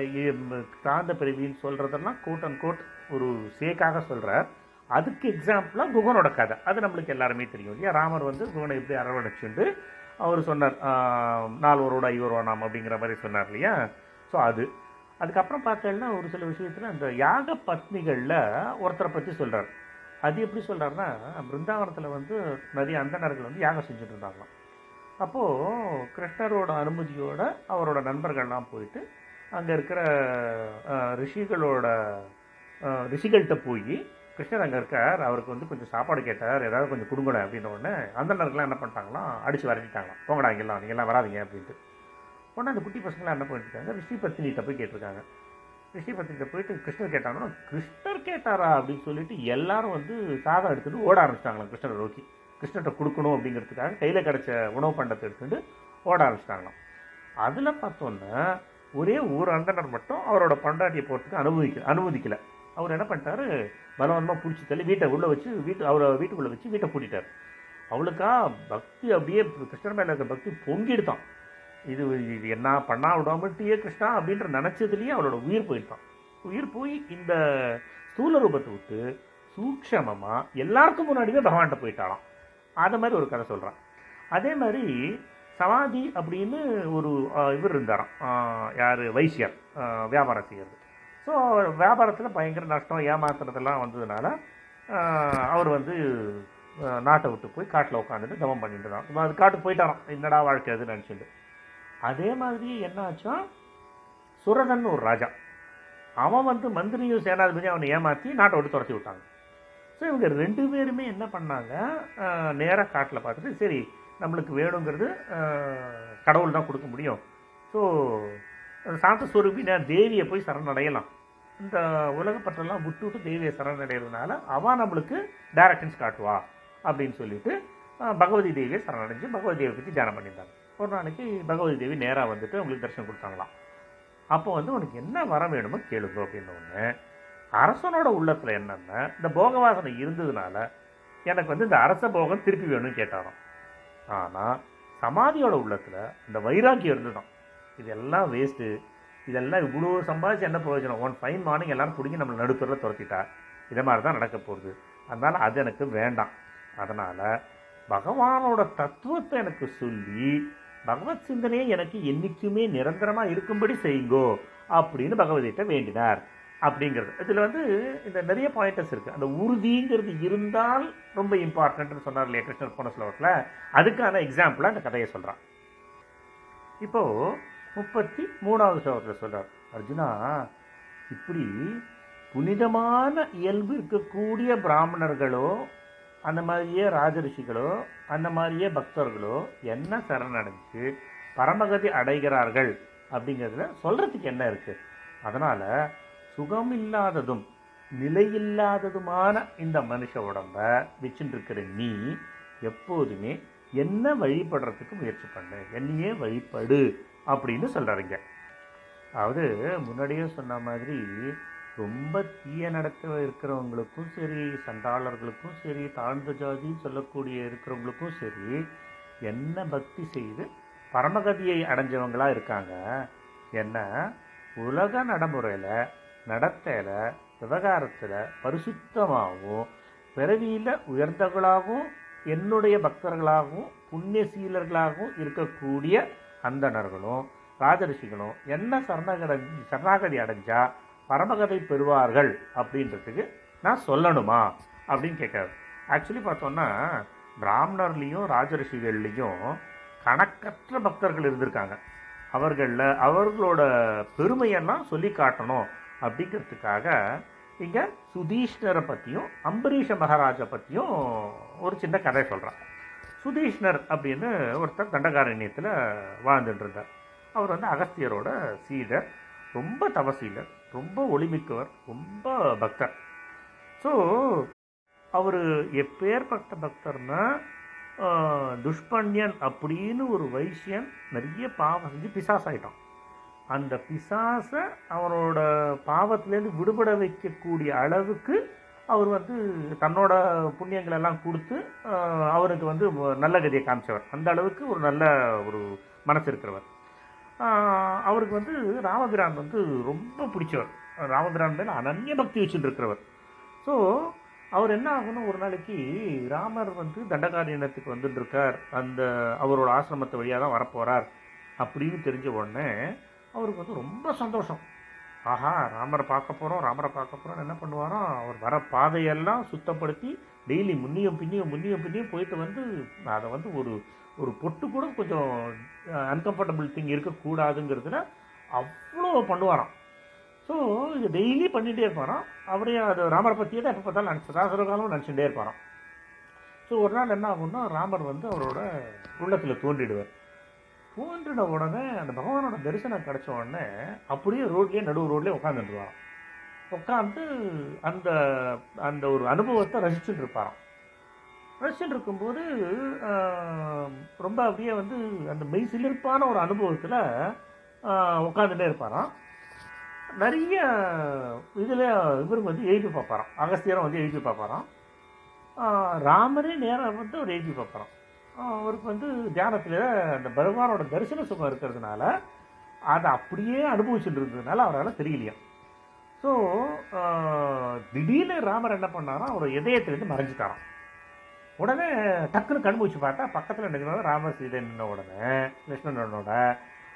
சார்ந்த பிரிவின்னு சொல்கிறதெல்லாம் கோட் அண்ட் கோட் ஒரு சேக்காக சொல்கிறார் அதுக்கு எக்ஸாம்பிளாக குகனோட கதை. அது நம்மளுக்கு எல்லாருமே தெரியும் இல்லையா? ராமர் வந்து குகனை எப்படி அரவணைச்சுண்டு அவர் சொன்னார் நால்வரோட ஐவரோ நாம் அப்படிங்கிற மாதிரி சொன்னார் இல்லையா? ஸோ அது. அதுக்கப்புறம் பார்த்தேன்னா ஒரு சில விஷயத்தில் அந்த யாக பத்னிகளில் ஒருத்தரை பற்றி சொல்கிறார் அது எப்படி சொல்கிறாருன்னா பிருந்தாவனத்தில் வந்து நிறைய அந்தனர்கள் வந்து யாகம் செஞ்சுட்டு இருந்தாங்களாம். அப்போது கிருஷ்ணரோட அனுமதியோடு அவரோட நண்பர்கள்லாம் போயிட்டு அங்கே இருக்கிற ரிஷிகளோட ரிஷிகள்கிட்ட போய் கிருஷ்ணர் அங்கே இருக்கார் அவருக்கு வந்து கொஞ்சம் சாப்பாடு கேட்டார் ஏதாவது கொஞ்சம் கொடுங்கணும் அப்படின்ன உடனே அந்தணர்கள்லாம் என்ன பண்ணிட்டாங்களாம் அடித்து வரட்டிட்டாங்களாம். போங்கடா இங்கெல்லாம் நீங்கள்லாம் வராதீங்க அப்படின்ட்டு. உடனே அந்த குட்டி பசங்களாம் என்ன பண்ணிருக்காங்க ரிஷி பத்தினிகிட்ட போய் கேட்டிருக்காங்க. ரிஷி பத்தினிகிட்ட போயிட்டு கிருஷ்ணர் கேட்டாங்கன்னா கிருஷ்ணர் கேட்டாரா அப்படின்னு சொல்லிட்டு எல்லாரும் வந்து சாதம் எடுத்துகிட்டு ஓட ஆரம்பிச்சிட்டாங்களாம் கிருஷ்ணரை நோக்கி. கிருஷ்ணர்கிட்ட கொடுக்கணும் அப்படிங்கிறதுக்காக கையில் கிடச்ச உணவு பண்டத்தை எடுத்துகிட்டு ஓட ஆரம்பிச்சிட்டாங்களாம். அதில் பார்த்தோன்னா ஒரே ஒரு அந்தனர் மட்டும் அவரோட பண்டாட்டியை போகிறதுக்கு அனுமதிக்க அனுமதிக்கலை. அவர் என்ன பண்ணிட்டாரு? பலவந்தமாக பிடிச்சி தள்ளி வீட்டை உள்ளே வச்சு வீட்டு அவரை வீட்டுக்குள்ளே வச்சு வீட்டை கூட்டிட்டார். அவளுக்கா பக்தி அப்படியே கிருஷ்ணர் மேலே இருக்கிற பக்தி பொங்கிடுதான். இது இது என்ன பண்ணா விடாமட்டியே கிருஷ்ணா அப்படின்ற நினச்சதுலேயே அவளோட உயிர் போயிட்டான். உயிர் போய் இந்த ஸ்தூல ரூபத்தை விட்டு சூக்ஷமமாக எல்லாருக்கும் முன்னாடியே பகவான்கிட்ட போயிட்டாலாம் அதை மாதிரி ஒரு கதை சொல்கிறான் அதே மாதிரி சமாதி அப்படின்னு ஒரு இவர் இருந்தாராம். யார்? வைசியர். வியாபாரம் செய்கிறது ஸோ வியாபாரத்தில் பயங்கர நஷ்டம் ஏமாத்துறதெல்லாம் வந்ததுனால அவர் வந்து நாட்டை விட்டு போய் காட்டில் உட்காந்துட்டு தவம் பண்ணிட்டு தான் அது காட்டுக்கு போயிட்டாராம். என்னடா வாழ்க்கை அதுன்னு நினச்சிட்டு. அதே மாதிரி என்ன ஆச்சா சுரதன் ஒரு ராஜா. அவன் வந்து மந்திரியும் சேனாதிபதியும் அவனை ஏமாற்றி நாட்டை விட்டு துரத்தி விட்டாங்க. ஸோ இவங்க ரெண்டு பேருமே என்ன பண்ணாங்க? நேராக காட்டில் பார்த்துட்டு சரி நம்மளுக்கு வேணுங்கிறது கடவுள் தான் கொடுக்க முடியும். ஸோ சாந்த நான் தேவியை போய் சரணடையலாம். இந்த உலகப்பற்றெல்லாம் விட்டு விட்டு தெய்வ சரணடைகிறதுனால அவன் நம்மளுக்கு டைரக்ஷன்ஸ் காட்டுவா அப்படின்னு சொல்லிட்டு பகவதி தேவியை சரணடைஞ்சு பகவதி தேவியை பற்றி தியானம் பண்ணியிருந்தாங்க. ஒரு நாளைக்கு பகவதி தேவி நேராக வந்துட்டு அவங்களுக்கு தரிசனம் கொடுத்தாங்களாம். அப்போ வந்து உனக்கு என்ன வரம் வேணுமோ கேளுங்க அப்படின்னு அரசனோட உள்ளத்தில் என்னென்னா இந்த போகவாசனை இருந்ததுனால எனக்கு வந்து இந்த அரச போகம் திருப்பி வேணும்னு கேட்டாராம். ஆனால் சமாதியோட உள்ளத்தில் இந்த வைராக்கியம் இருந்துதான் இதெல்லாம் வேஸ்ட்டு இதெல்லாம் இவ்வளோ சம்பாதிச்சு என்ன பிரயோஜனம்? ஒன் ஃபைன் மார்னிங் எல்லாரும் பிடிங்கி நம்மளை நடுத்தரில் துரத்திட்டா? இதை மாதிரி தான் நடக்க போகுது. அதனால் அது எனக்கு வேண்டாம். அதனால் பகவானோட தத்துவத்தை எனக்கு சொல்லி பகவத் சிந்தனையை எனக்கு என்றைக்குமே நிரந்தரமாக இருக்கும்படி செய்யுங்கோ அப்படின்னு பகவதிகிட்ட வேண்டினார். அப்படிங்கிறது. இதில் வந்து இந்த நிறைய பாயிண்டர்ஸ் இருக்குது அந்த உறுதிங்கிறது இருந்தால் ரொம்ப இம்பார்ட்டன்ட்னு சொன்னார் இல்லையா கிருஷ்ணர் போன ஸ்லோகத்தில். அதுக்கான எக்ஸாம்பிளாக அந்த கதையை சொல்கிறான் இப்போது முப்பத்தி மூணாவது ஸ்லோகத்தில் சொல்கிறார் அர்ஜுனா இப்படி புனிதமான இயல்பு இருக்கக்கூடிய பிராமணர்களோ அந்த மாதிரியே ராஜரிஷிகளோ அந்த மாதிரியே பக்தர்களோ என்ன சரணடைஞ்சு பரமகதி அடைகிறார்கள் அப்படிங்கிறதுல சொல்கிறதுக்கு என்ன இருக்குது அதனால் சுகம் இல்லாததும் நிலையில்லாததுமான இந்த மனுஷ உடம்ப வச்சுட்டு நீ எப்போதுமே என்ன வழிபடுறதுக்கு முயற்சி பண்ணு என்னையே வழிபடு. அப்படின்னு சொல்கிறாருங்க அதாவது முன்னாடியே சொன்ன மாதிரி ரொம்ப தீய நடத்த இருக்கிறவங்களுக்கும் சரி சண்டாளர்களுக்கும் சரி தாழ்ந்த ஜாதி சொல்லக்கூடிய இருக்கிறவங்களுக்கும் சரி என்ன பக்தி செய்து பரமகதியை அடைஞ்சவங்களாக இருக்காங்க. என்ன? உலக நடைமுறையில் நடத்தையில் விவகாரத்தில் பரிசுத்தமாகவும் பிறவியில் உயர்ந்தவர்களாகவும் என்னுடைய பக்தர்களாகவும் புண்ணியசீலர்களாகவும் இருக்கக்கூடிய அந்தணர்களும் ராஜரிஷிகளும் என்ன சரணகடை சரணாகதி அடைஞ்சா பரமகதை பெறுவார்கள் அப்படின்றதுக்கு நான் சொல்லணுமா அப்படின்னு கேட்காரு ஆக்சுவலி பார்த்தோன்னா பிராமணர்லேயும் ராஜரிஷிகள்லேயும் கணக்கற்ற பக்தர்கள் இருந்திருக்காங்க. அவர்களில் அவர்களோட பெருமையெல்லாம் சொல்லி காட்டணும் அப்படிங்கிறதுக்காக இங்கே சுதீஷ்ணரை பற்றியும் அம்பரீஷ மகாராஜை பற்றியும் ஒரு சின்ன கதை சொல்கிறான் சுதீஷ்ணர் அப்படின்னு ஒருத்தர் தண்டகாரண்யத்தில் வாழ்ந்துட்டு இருந்தார் அவர் வந்து அகஸ்தியரோட சீடர் ரொம்ப தவசீலர் ரொம்ப ஒளிமிக்கவர் ரொம்ப பக்தர். ஸோ அவர் எப்பேற்பட்ட பக்தர்னா துஷ்பண்யன் அப்படின்னு ஒரு வைசியன் நிறைய பாவம் செஞ்சு பிசாஸ் ஆகிட்டான் அந்த பிசாசை அவனோட பாவத்திலேருந்து விடுபட வைக்கக்கூடிய அளவுக்கு அவர் வந்து தன்னோட புண்ணியங்கள் எல்லாம் கொடுத்து அவருக்கு வந்து நல்ல கதியை காமிச்சவர். அந்த அளவுக்கு ஒரு நல்ல ஒரு மனசு இருக்கிறவர். அவருக்கு வந்து ராமபிரான் வந்து ரொம்ப பிடிச்சவர். ராமபிரான் மேலே அனன்ய பக்தி வச்சுட்டு இருக்கிறவர் ஸோ அவர் என்ன ஆகணும் ஒரு நாளைக்கு ராமர் வந்து தண்டகாரண்யத்துக்கு வந்துட்டு இருக்கார் அந்த அவரோட ஆசிரமத்தை வழியாக தான் வரப்போகிறார் அப்படின்னு தெரிஞ்ச உடனே அவருக்கு வந்து ரொம்ப சந்தோஷம். ஆஹா ராமரை பார்க்க போகிறோம் ராமரை பார்க்க போகிறோம் என்ன பண்ணுவாராம் அவர் வர பாதையெல்லாம் சுத்தப்படுத்தி டெய்லி முன்னியும் பின்னியும் முன்னியும் பின்னியும் போயிட்டு வந்து அதை வந்து ஒரு ஒரு பொட்டு கூட கொஞ்சம் அன்கம்ஃபர்டபுள் திங் இருக்கக்கூடாதுங்கிறதுல அவ்வளோ பண்ணுவாராம். ஸோ இது டெய்லி பண்ணிகிட்டே இருப்பாராம். அவரே அது ராமரை பற்றியே தான் எப்போ பார்த்தாலும் நினச்சி ராசர காலம் நினச்சிட்டே இருப்பாராம். ஸோ ஒரு நாள் என்ன ஆகும்னா ராமர் வந்து அவரோட உள்ளத்தில் தோன்றிடுவார். தோன்றின உடனே அந்த பகவானோட தரிசனம் கிடைச்ச உடனே அப்படியே ரோட்லேயே நடுவு ரோட்லேயே உட்காந்துருவாராம் உட்காந்து அந்த அந்த ஒரு அனுபவத்தை ரசிச்சுட்டு இருப்பாராம். ரசிச்சுட்டு இருக்கும்போது ரொம்ப அப்படியே வந்து அந்த மெய் சிலிர்ப்பான ஒரு அனுபவத்தில் உட்காந்துட்டே இருப்பாராம். நிறைய இதில் இவர் வந்து எழுதி பார்ப்பாராம். அகஸ்தியரும் வந்து எழுதி பார்ப்பாராம். ராமரே நேராக வந்து அவர் எழுதி பார்ப்பாராம். அவருக்கு வந்து தியானத்தில் அந்த பகவானோட தரிசன சுகம் இருக்கிறதுனால அதை அப்படியே அனுபவிச்சுட்டு இருந்ததுனால அவரால் தெரியலையா? ஸோ திடீர்னு ராமர் என்ன பண்ணாரோ அவர் இதயத்திலேருந்து மறைஞ்சிட்டாராம். உடனே டக்குன்னு கண் பார்த்தா பக்கத்தில் நினைக்கிறது ராமர் சீதை நின்ன உடனே கிருஷ்ணனோட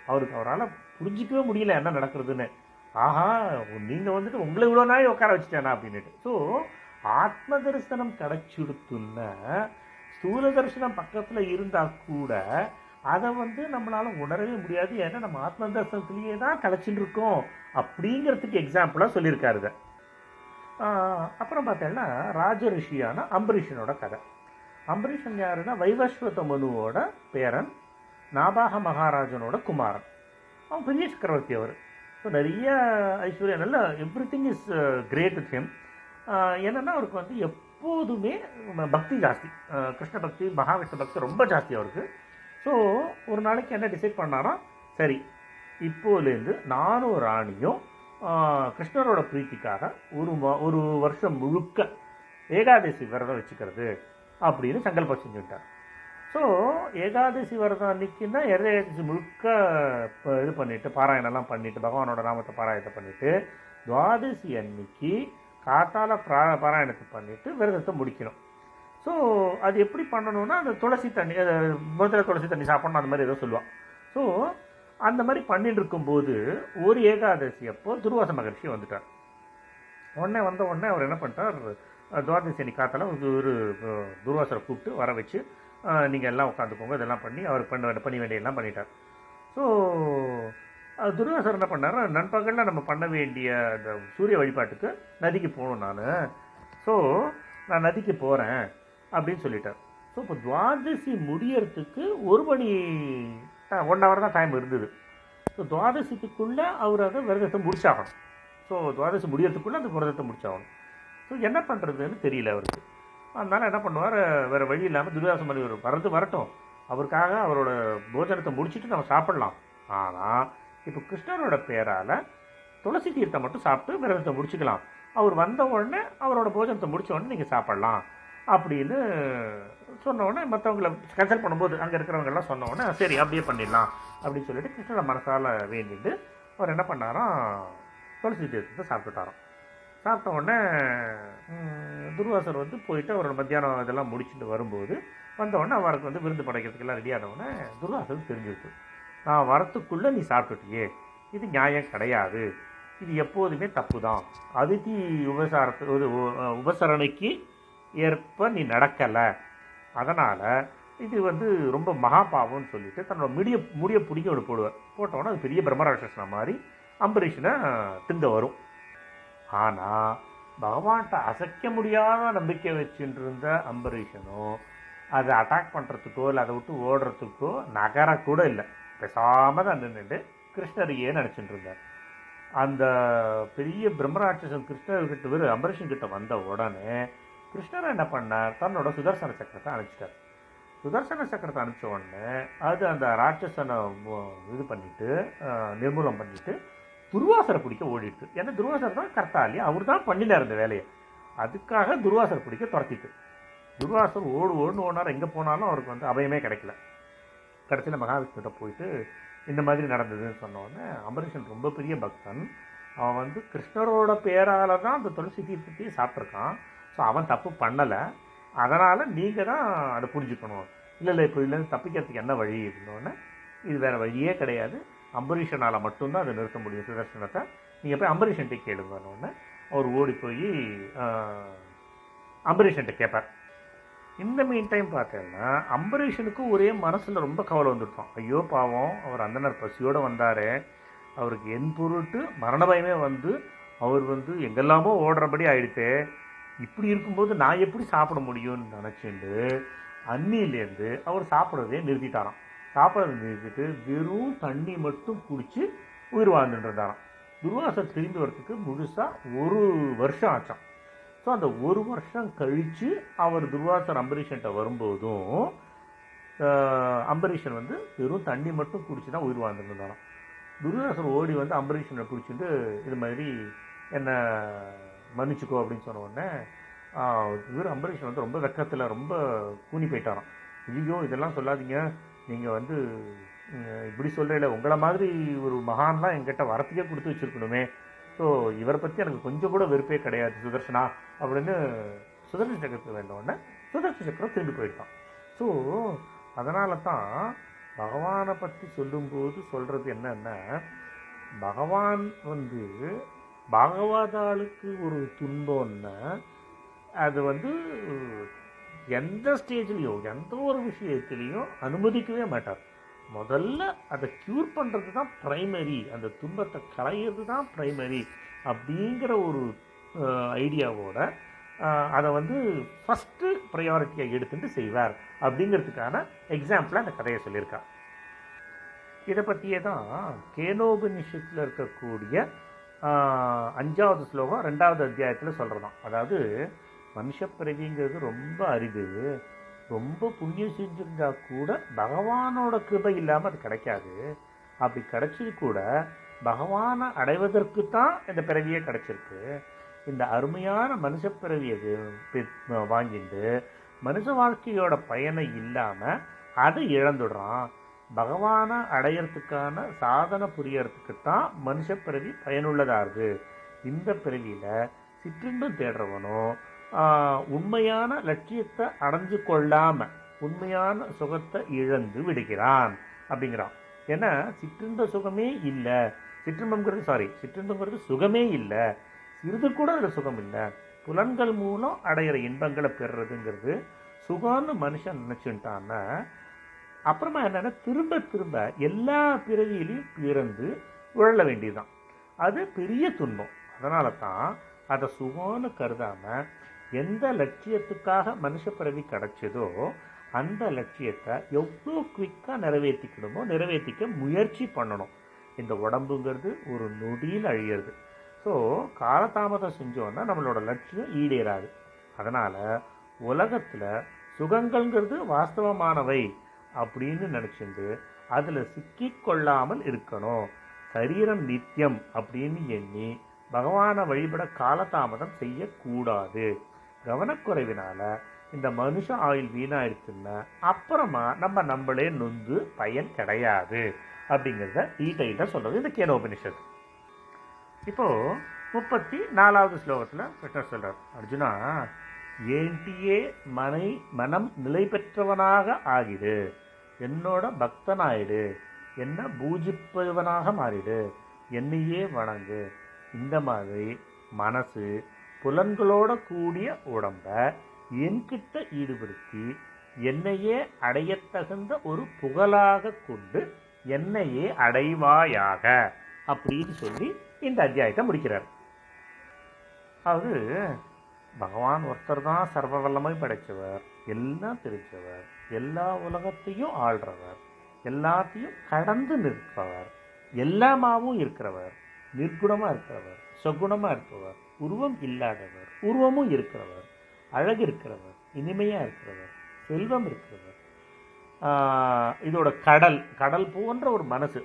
அவருக்கு அவரால் புரிஞ்சிக்கவே முடியல என்ன நடக்கிறதுன்னு. ஆஹா நீங்கள் வந்துட்டு உங்களை இவ்வளோ நாள் உட்கார வச்சுட்டேனா அப்படின்னுட்டு. ஸோ ஆத்ம தரிசனம் கிடைச்சிடுத்துன்னா ஸ்தூல தரிசனம் பக்கத்தில் இருந்தால் கூட அதை வந்து நம்மளால் உணரவே முடியாது. ஏன்னா நம்ம ஆத்ம தரிசனத்திலேயே தான் கலைச்சின்னு இருக்கோம். அப்படிங்கிறதுக்கு எக்ஸாம்பிளாக சொல்லியிருக்காருங்க அப்புறம் பார்த்தேன்னா ராஜ ரிஷியான அம்பரீஷனோட கதை. அம்பரீஷன் யாருன்னா வைவஸ்வத மனுவோட பேரன் நாபாக மகாராஜனோட குமாரன். அவன் பெரிய சக்கரவர்த்தி அவர். ஸோ நிறைய ஐஸ்வர்யா நல்ல everything is great with him என்னென்னா அவருக்கு வந்து எப் எப்போதுமே பக்தி ஜாஸ்தி. கிருஷ்ண பக்தி மகாவிஷ்ணு பக்தி ரொம்ப ஜாஸ்தி அவருக்கு ஸோ ஒரு நாளைக்கு என்ன டிசைட் பண்ணாரா சரி இப்போலேருந்து நானும் ராணியும் கிருஷ்ணரோட பிரீத்திக்காக ஒரு ஒரு வருஷம் முழுக்க ஏகாதசி விரதம் வச்சுக்கிறது அப்படின்னு சங்கல்பம் செஞ்சுட்டார் ஸோ ஏகாதசி விரதம் அன்னைக்குன்னா ஏகாதசி முழுக்க இப்போ இது பண்ணிட்டு பாராயணம்லாம் பண்ணிட்டு பகவானோட நாமத்தை பாராயணத்தை பண்ணிட்டு துவாதசி அன்னைக்கு காத்தால பிரா பாராயணத்தை பண்ணிட்டு விரதத்தை முடிக்கணும். ஸோ அது எப்படி பண்ணணும்னா அந்த துளசி தண்ணி அது முதல்ல துளசி தண்ணி சாப்பிடணும் அந்த மாதிரி ஏதோ சொல்லுவான். ஸோ அந்த மாதிரி பண்ணிட்டு இருக்கும்போது ஒரு ஏகாதசி அப்போ துர்வாச மகர்ஷி வந்துட்டார். உடனே வந்த உடனே அவர் என்ன பண்ணிட்டார்? அஹ், துவாதசி அன்னைக்கு காத்தால ஒரு துர்வாசரை கூப்பிட்டு வர வச்சு நீங்கள் எல்லாம் உட்காந்துக்கோங்க இதெல்லாம் பண்ணி அவர் பண்ண பண்ணி வேண்டியெல்லாம் பண்ணிட்டார். ஸோ துர்வாசர் என்ன பண்ணார்? நண்பகலில் நம்ம பண்ண வேண்டிய அந்த சூரிய வழிபாட்டுக்கு நதிக்கு போகணும் நான். ஸோ நான் நதிக்கு போகிறேன் அப்படின்னு சொல்லிட்டார். ஸோ இப்போ துவாதசி முடியறதுக்கு ஒரு மணி ஒன் ஹவர் தான் டைம் இருந்தது. ஸோ துவாதசிக்குள்ளே அவர் அதை விரதத்தை முடிச்சாகணும். ஸோ துவாதசி முடியறதுக்குள்ளே அந்த விரதத்தை முடிச்சாகணும். ஸோ என்ன பண்ணுறதுன்னு தெரியல அவருக்கு. அதனால் என்ன பண்ணுவார்? வேறு வழி இல்லாமல் துரியாச மணி ஒரு வரது வரட்டும். அவருக்காக அவரோட போஜனத்தை முடிச்சுட்டு நம்ம சாப்பிட்லாம். ஆனால் இப்போ கிருஷ்ணரோட பேரால் துளசி தீர்த்தம் மட்டும் சாப்பிட்டு விரதத்தை முடிச்சுக்கலாம். அவர் வந்த உடனே அவரோட போஜனத்தை முடிச்ச உடனே நீங்கள் சாப்பிடலாம் அப்படின்னு சொன்ன உடனே மற்றவங்களை கன்சல்ட் பண்ணும்போது அங்கே இருக்கிறவங்க எல்லாம் சொன்ன உடனே சரி அப்படியே பண்ணிடலாம். அப்படின்னு சொல்லிட்டு கிருஷ்ணரை மனசால் வேண்டிட்டு அவர் என்ன பண்ணாராம்? துளசி தீர்த்தத்தை சாப்பிட்டுட்டாராம். சாப்பிட்ட உடனே துர்வாசர் வந்து போயிட்டு அவரோட மத்தியானம் இதெல்லாம் முடிச்சுட்டு வரும்போது வந்த உடனே அவருக்கு வந்து விருந்து படைக்கிறதுக்கெல்லாம் ரெடியான ஆன உடனே துர்வாசருக்கு தெரிஞ்சிருக்கு நான் வரத்துக்குள்ளே நீ சாப்பிட்டுட்டியே. இது நியாயம் கிடையாது. இது எப்போதுமே தப்பு தான் அதிதி உபசாரத்து ஒரு உ- உபசரணைக்கு ஏற்ப நீ நடக்கலை. அதனால் இது வந்து ரொம்ப மகாபாவம்னு சொல்லிட்டு தன்னோட முடிய முடிய பிடிக்க ஒரு போடுவார் போட்டோன்னா அது பெரிய பிரம்மராட்சசனை மாதிரி அம்பரீஷனை திங்க வரும். ஆனால் பகவான்கிட்ட அசைக்க முடியாத நம்பிக்கை வச்சுட்டு இருந்த அம்பரீஷனும் அதை அட்டாக் பண்ணுறதுக்கோ இல்லை அதை விட்டு ஓடுறதுக்கோ நகர கூட இல்லை. பேசாம தான் நின்றுட்டு கிருஷ்ணரையே நினச்சிட்டு இருந்தார். அந்த பெரிய பிரம்மராட்சசன் கிருஷ்ணர்கிட்ட இவர் அம்பரீஷன் கிட்ட வந்த உடனே கிருஷ்ணர் என்ன பண்ணார்? தன்னோட சுதர்சன சக்கரத்தை அனுப்பிச்சிட்டார். சுதர்சன சக்கரத்தை அனுப்பிச்ச உடனே அது அந்த ராட்சசனை இது பண்ணிட்டு நிர்மூலம் பண்ணிட்டு துர்வாசரை பிடிக்க ஓடிடுது. ஏன்னா துர்வாசர் தான் கர்த்தாலி அவர் தான் பண்ணினார் இந்த வேலையை. அதுக்காக துர்வாசர் பிடிக்க துரத்திட்டு. துர்வாசர் ஓடு ஓடுன்னு ஓடினார். எங்கே போனாலும் அவருக்கு வந்து அபயமே கிடைக்கல. கடைசியில் மகாவிஷ்ணுகிட்ட போயிட்டு இந்த மாதிரி நடந்ததுன்னு சொன்னோடனே அம்பரீஷன் ரொம்ப பெரிய பக்தன். அவன் வந்து கிருஷ்ணரோட பேரால் தான் அந்த துளசி தீர்த்தத்தையும் சாப்பிட்ருக்கான் ஸோ அவன் தப்பு பண்ணலை. அதனால் நீங்கள் தான் அதை புரிஞ்சுக்கணும். இல்லை இல்லை இப்போ இல்லைன்னு தப்பிக்கிறதுக்கு என்ன வழி அப்படின்னோடனே இது வேறு வழியே கிடையாது. அம்பரீஷனால் மட்டும்தான் அதை நிறுத்த முடியும். சுதர்சனத்தை நீங்கள் போய் அம்பரீஷன்ட்டே கேளுங்கன்னு அவர் ஓடி போய் அம்பரீஷன்ட்ட கேட்பார் இந்த மீன் டைம் பார்த்தேன்னா அம்பரீஷனுக்கு ஒரே மனசில் ரொம்ப கவலை வந்துட்டோம் ஐயோ பாவம் அவர் அந்தனர் பசியோடு வந்தார். அவருக்கு என் பொருட்டு மரண பயமே வந்து அவர் வந்து எங்கெல்லாமோ ஓடுறபடி ஆயிடுத்தே. இப்படி இருக்கும்போது நான் எப்படி சாப்பிட முடியும்னு நினச்சிட்டு அன்னியிலேருந்து அவர் சாப்பிட்றதே நிறுத்திட்டாராம். சாப்பிட்றத நிறுத்திட்டு வெறும் தண்ணி மட்டும் குடித்து உயிர் வாழ்ந்துட்டு இருந்தாராம். துர்வாசர் திரும்பி வரத்துக்கு முழுசாக ஒரு வருஷம் ஆச்சாம். ஸோ அந்த ஒரு வருஷம் கழித்து அவர் துர்வாசர் அம்பரீஷன்ட்ட வரும்போதும் அம்பரீஷன் வந்து வெறும் தண்ணி மட்டும் குடிச்சு தான் உயிர் வாழ்ந்துட்டு துர்வாசர் ஓடி வந்து அம்பரீஷனை பிடிச்சிட்டு இது மாதிரி என்னை மன்னிச்சுக்கோ அப்படின்னு சொன்ன உடனே இவர் அம்பரீஷன் வந்து ரொம்ப வெக்கத்தில் ரொம்ப கூனி போயிட்டாராம். ஐயோ இதெல்லாம் சொல்லாதீங்க. நீங்கள் வந்து இப்படி சொல்கிறீங்களே உங்களை மாதிரி ஒரு மகான்லாம் என்கிட்ட வரத்துக்கே கொடுத்து வச்சிருக்கணுமே. ஸோ இவரை பற்றி எனக்கு கொஞ்சம் கூட வெறுப்பே கிடையாது சுதர்ஷனா. அப்படின்னு சுதர்ஷன சக்கரத்துக்கு வேண்டவுடனே உடனே சக்கரம் திரும்பி போயிட்டான். ஸோ அதனால தான் பகவானை பற்றி சொல்லும்போது சொல்கிறது என்னென்னா பகவான் வந்து பாகவதாளுக்கு ஒரு துன்பம்னா அது வந்து எந்த ஸ்டேஜ்லேயும் எந்த ஒரு விஷயத்துலேயும் அனுமதிக்கவே மாட்டார். முதல்ல அதை க்யூர் பண்ணுறது தான் ப்ரைமரி அந்த துன்பத்தை களையிறது தான் ப்ரைமரி அப்படிங்கிற ஒரு ஐடியாவோட அதை வந்து ஃபஸ்ட்டு ப்ரையாரிட்டியாக எடுத்துட்டு செய்வார். அப்படிங்கிறதுக்கான எக்ஸாம்பிளாக அந்த கதையை சொல்லியிருக்கா இதை பற்றியே தான் கேனோபனிஷத்தில் இருக்கக்கூடிய அஞ்சாவது ஸ்லோகம் ரெண்டாவது அத்தியாயத்தில் சொல்கிறதாம் அதாவது மனுஷப்பிறவிங்கிறது ரொம்ப அரிது. ரொம்ப புண்ணியம் செஞ்சிருந்தா கூட பகவானோட கிருபை இல்லாமல் அது கிடைக்காது. அப்படி கிடைச்சது கூட பகவானை அடைவதற்கு தான் இந்த பிறவியே கிடைச்சிருக்கு. இந்த அருமையான மனுஷ பிறவியை வாங்கிட்டு மனுஷ வாழ்க்கையோட பயனை இல்லாமல் அதை இழந்துடுறான். பகவானை அடையறதுக்கான சாதனை புரியறதுக்கு தான் மனுஷ பிறவி பயனுள்ளதாக இருக்குது இந்த பிறவியில் சிற்றின்பம் தேடுறவனும் உண்மையான லட்சியத்தை அடைஞ்சு கொள்ளாமல் உண்மையான சுகத்தை இழந்து விடுகிறான் அப்படிங்கிறான். ஏன்னா சிற்றின்ப சுகமே இல்லை. சிற்றின்பங்கிறது சாரி சிற்றின்பங்கிறது சுகமே இல்லை. சிறிது கூட அதில் சுகம் இல்லை. புலன்கள் மூலம் அடையிற இன்பங்களை பெறுறதுங்கிறது சுகம்னு மனுஷன் நினச்சுட்டான்னா அப்புறமா என்னென்னா திரும்ப திரும்ப எல்லா பிறவியிலையும் பிறந்து உழல வேண்டியதுதான். அது பெரிய துன்பம். அதனால தான் அதை சுகம்னு கருதாமல் எந்த லட்சியத்துக்காக மனுஷ பிறவி கிடைச்சதோ அந்த லட்சியத்தை எவ்வளோ குவிக்காக நிறைவேற்றிக்கணுமோ நிறைவேற்றிக்க முயற்சி பண்ணணும். இந்த உடம்புங்கிறது ஒரு நொடியில் அழியிறது. ஸோ காலதாமதம் செஞ்சோன்னா நம்மளோட லட்சியம் ஈடேறாது. அதனால் உலகத்தில் சுகங்கள்ங்கிறது வாஸ்தவமானவை அப்படின்னு நினச்சிட்டு அதில் சிக்கிக்கொள்ளாமல் இருக்கணும். சரீரம் நித்தியம் அப்படின்னு எண்ணி பகவானை வழிபட காலதாமதம் செய்யக்கூடாது. கவனக்குறைவினால இந்த மனுஷ ஆயுள் வீணாயிருச்சுன்னா அப்புறமா நம்ம நம்மளே நொந்து பயன் கிடையாது அப்படிங்கிறத டீடைல்டாக சொல்றது இந்த கேனோபனிஷத்து. இப்போ முப்பத்தி நாலாவது ஸ்லோகத்தில் கிருஷ்ணர் சொல்றார் அர்ஜுனா ஏண்டியே மனை மனம் நிலை பெற்றவனாக ஆகிடு. என்னோட பக்தனாயிடு. என்ன பூஜிப்பவனாக மாறிடு. என்னையே வணங்கு. இந்த மாதிரி மனசு புலன்களோட கூடிய உடம்ப என்கிட்ட ஈடுபடுத்தி என்னையே அடையத்தகுந்த ஒரு புகழாக கொண்டு என்னையே அடைவாயாக அப்படின்னு சொல்லி இந்த அத்தியாயத்தை முடிக்கிறார். அது பகவான் ஒருத்தர் தான் சர்வ வல்லமை படைச்சவர் எல்லாம் தெரிஞ்சவர் எல்லா உலகத்தையும் ஆள்றவர் எல்லாத்தையும் கடந்து நிற்பவர் எல்லாமாவும் இருக்கிறவர் நிர்குணமாக இருக்கிறவர் சொகுணமாக இருக்கிறவர் உருவம் இல்லாதவர் உருவமும் இருக்கிறவர் அழகு இருக்கிறவர் இனிமையாக இருக்கிறவர் செல்வம் இருக்கிறவர் இதோட கடல் கடல் போன்ற ஒரு மனசு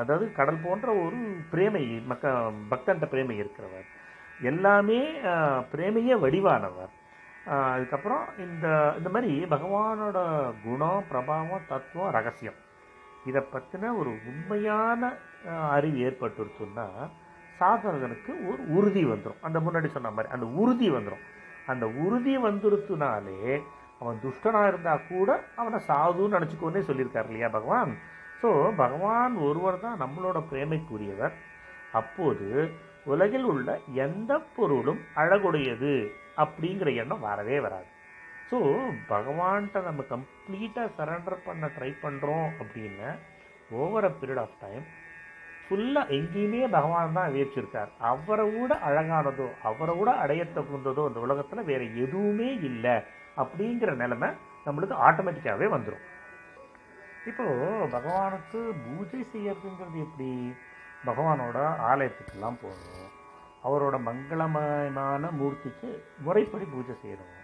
அதாவது கடல் போன்ற ஒரு பிரேமை மக்க பக்தன்ட்ட பிரேமை இருக்கிறவர். எல்லாமே பிரேமையே வடிவானவர். அதுக்கப்புறம் இந்த இந்த மாதிரி பகவானோட குணம் பிரபாவம் தத்துவம் ரகசியம். இதை பற்றின ஒரு உண்மையான அறிவு ஏற்பட்டுருச்சுன்னா சாதகனுக்கு ஒரு உறுதி வந்துடும் அந்த முன்னாடி சொன்ன மாதிரி அந்த உறுதி வந்துடும் அந்த உறுதி வந்துருத்துனாலே அவன் துஷ்டனாக இருந்தால் கூட அவனை சாதுன்னு நினச்சிக்கோன்னே சொல்லியிருக்கார் இல்லையா பகவான்? ஸோ பகவான் ஒருவர் தான் நம்மளோட பிரேமைக்குரியவர். அப்போது உலகில் உள்ள எந்த பொருளும் அழகுடையது அப்படிங்கிற எண்ணம் வரவே வராது. ஸோ பகவான்கிட்ட நம்ம கம்ப்ளீட்டாக சரண்டர் பண்ண ட்ரை பண்ணுறோம் அப்படின்னு over a period of time ஃபுல்லாக எங்கேயுமே பகவான் தான் வீழ்ச்சிருக்கார் அவரை விட அழகானதோ அவரை விட அடைய தகுந்ததோ இந்த உலகத்தில் வேறு எதுவுமே இல்லை. அப்படிங்கிற நிலைமை நம்மளுக்கு ஆட்டோமேட்டிக்காகவே வந்துடும் இப்போ பகவானுக்கு பூஜை செய்யறதுங்கிறது எப்படி? பகவானோட ஆலயத்துக்கெல்லாம் போகணும் அவரோட மங்களமயமான மூர்த்திக்கு முறைப்படி பூஜை செய்யணும்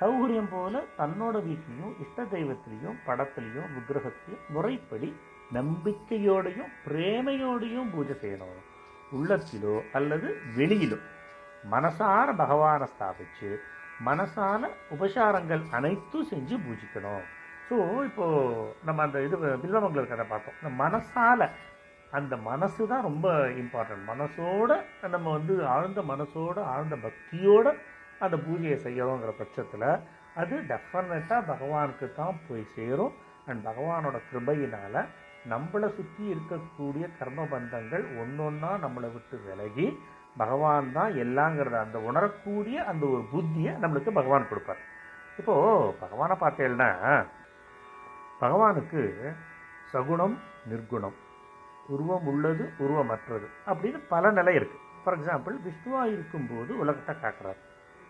சௌகரியம் போல் தன்னோட வீட்லேயும் இஷ்ட தெய்வத்திலையும் படத்துலையும் விக்கிரகத்திலையும் முறைப்படி நம்பிக்கையோடையும் பிரேமையோடையும் பூஜை செய்யணும் உள்ளத்திலோ அல்லது வெளியிலோ. மனசார பகவானை ஸ்தாபிச்சு மனசான உபசாரங்கள் அனைத்தும் செஞ்சு பூஜிக்கணும். ஸோ இப்போது நம்ம அந்த இது பில்வமங்கலர் கதை பார்த்தோம். இந்த மனசால் அந்த மனசு தான் ரொம்ப இம்பார்ட்டன்ட் மனசோட நம்ம வந்து ஆழ்ந்த மனசோட ஆழ்ந்த பக்தியோட அந்த பூஜையை செய்யறோங்கிற பட்சத்தில் அது டெஃபினட்டாக பகவானுக்கு தான் போய் சேரும். அண்ட் பகவானோட கிருபையினால் நம்மளை சுற்றி இருக்கக்கூடிய கர்ம பந்தங்கள் ஒன்றொன்னா நம்மளை விட்டு விலகி பகவான் தான் எல்லாங்கிறத அந்த உணரக்கூடிய அந்த ஒரு புத்தியை நம்மளுக்கு பகவான் கொடுப்பார். இப்போது பகவானை பார்த்தேன்னா பகவானுக்கு சகுணம் நிர்குணம். உருவம் உள்ளது உருவமற்றது அப்படின்னு பல நிலை இருக்குது ஃபார் எக்ஸாம்பிள் விஷ்ணுவாக இருக்கும்போது உலகத்தை காக்கிறார்.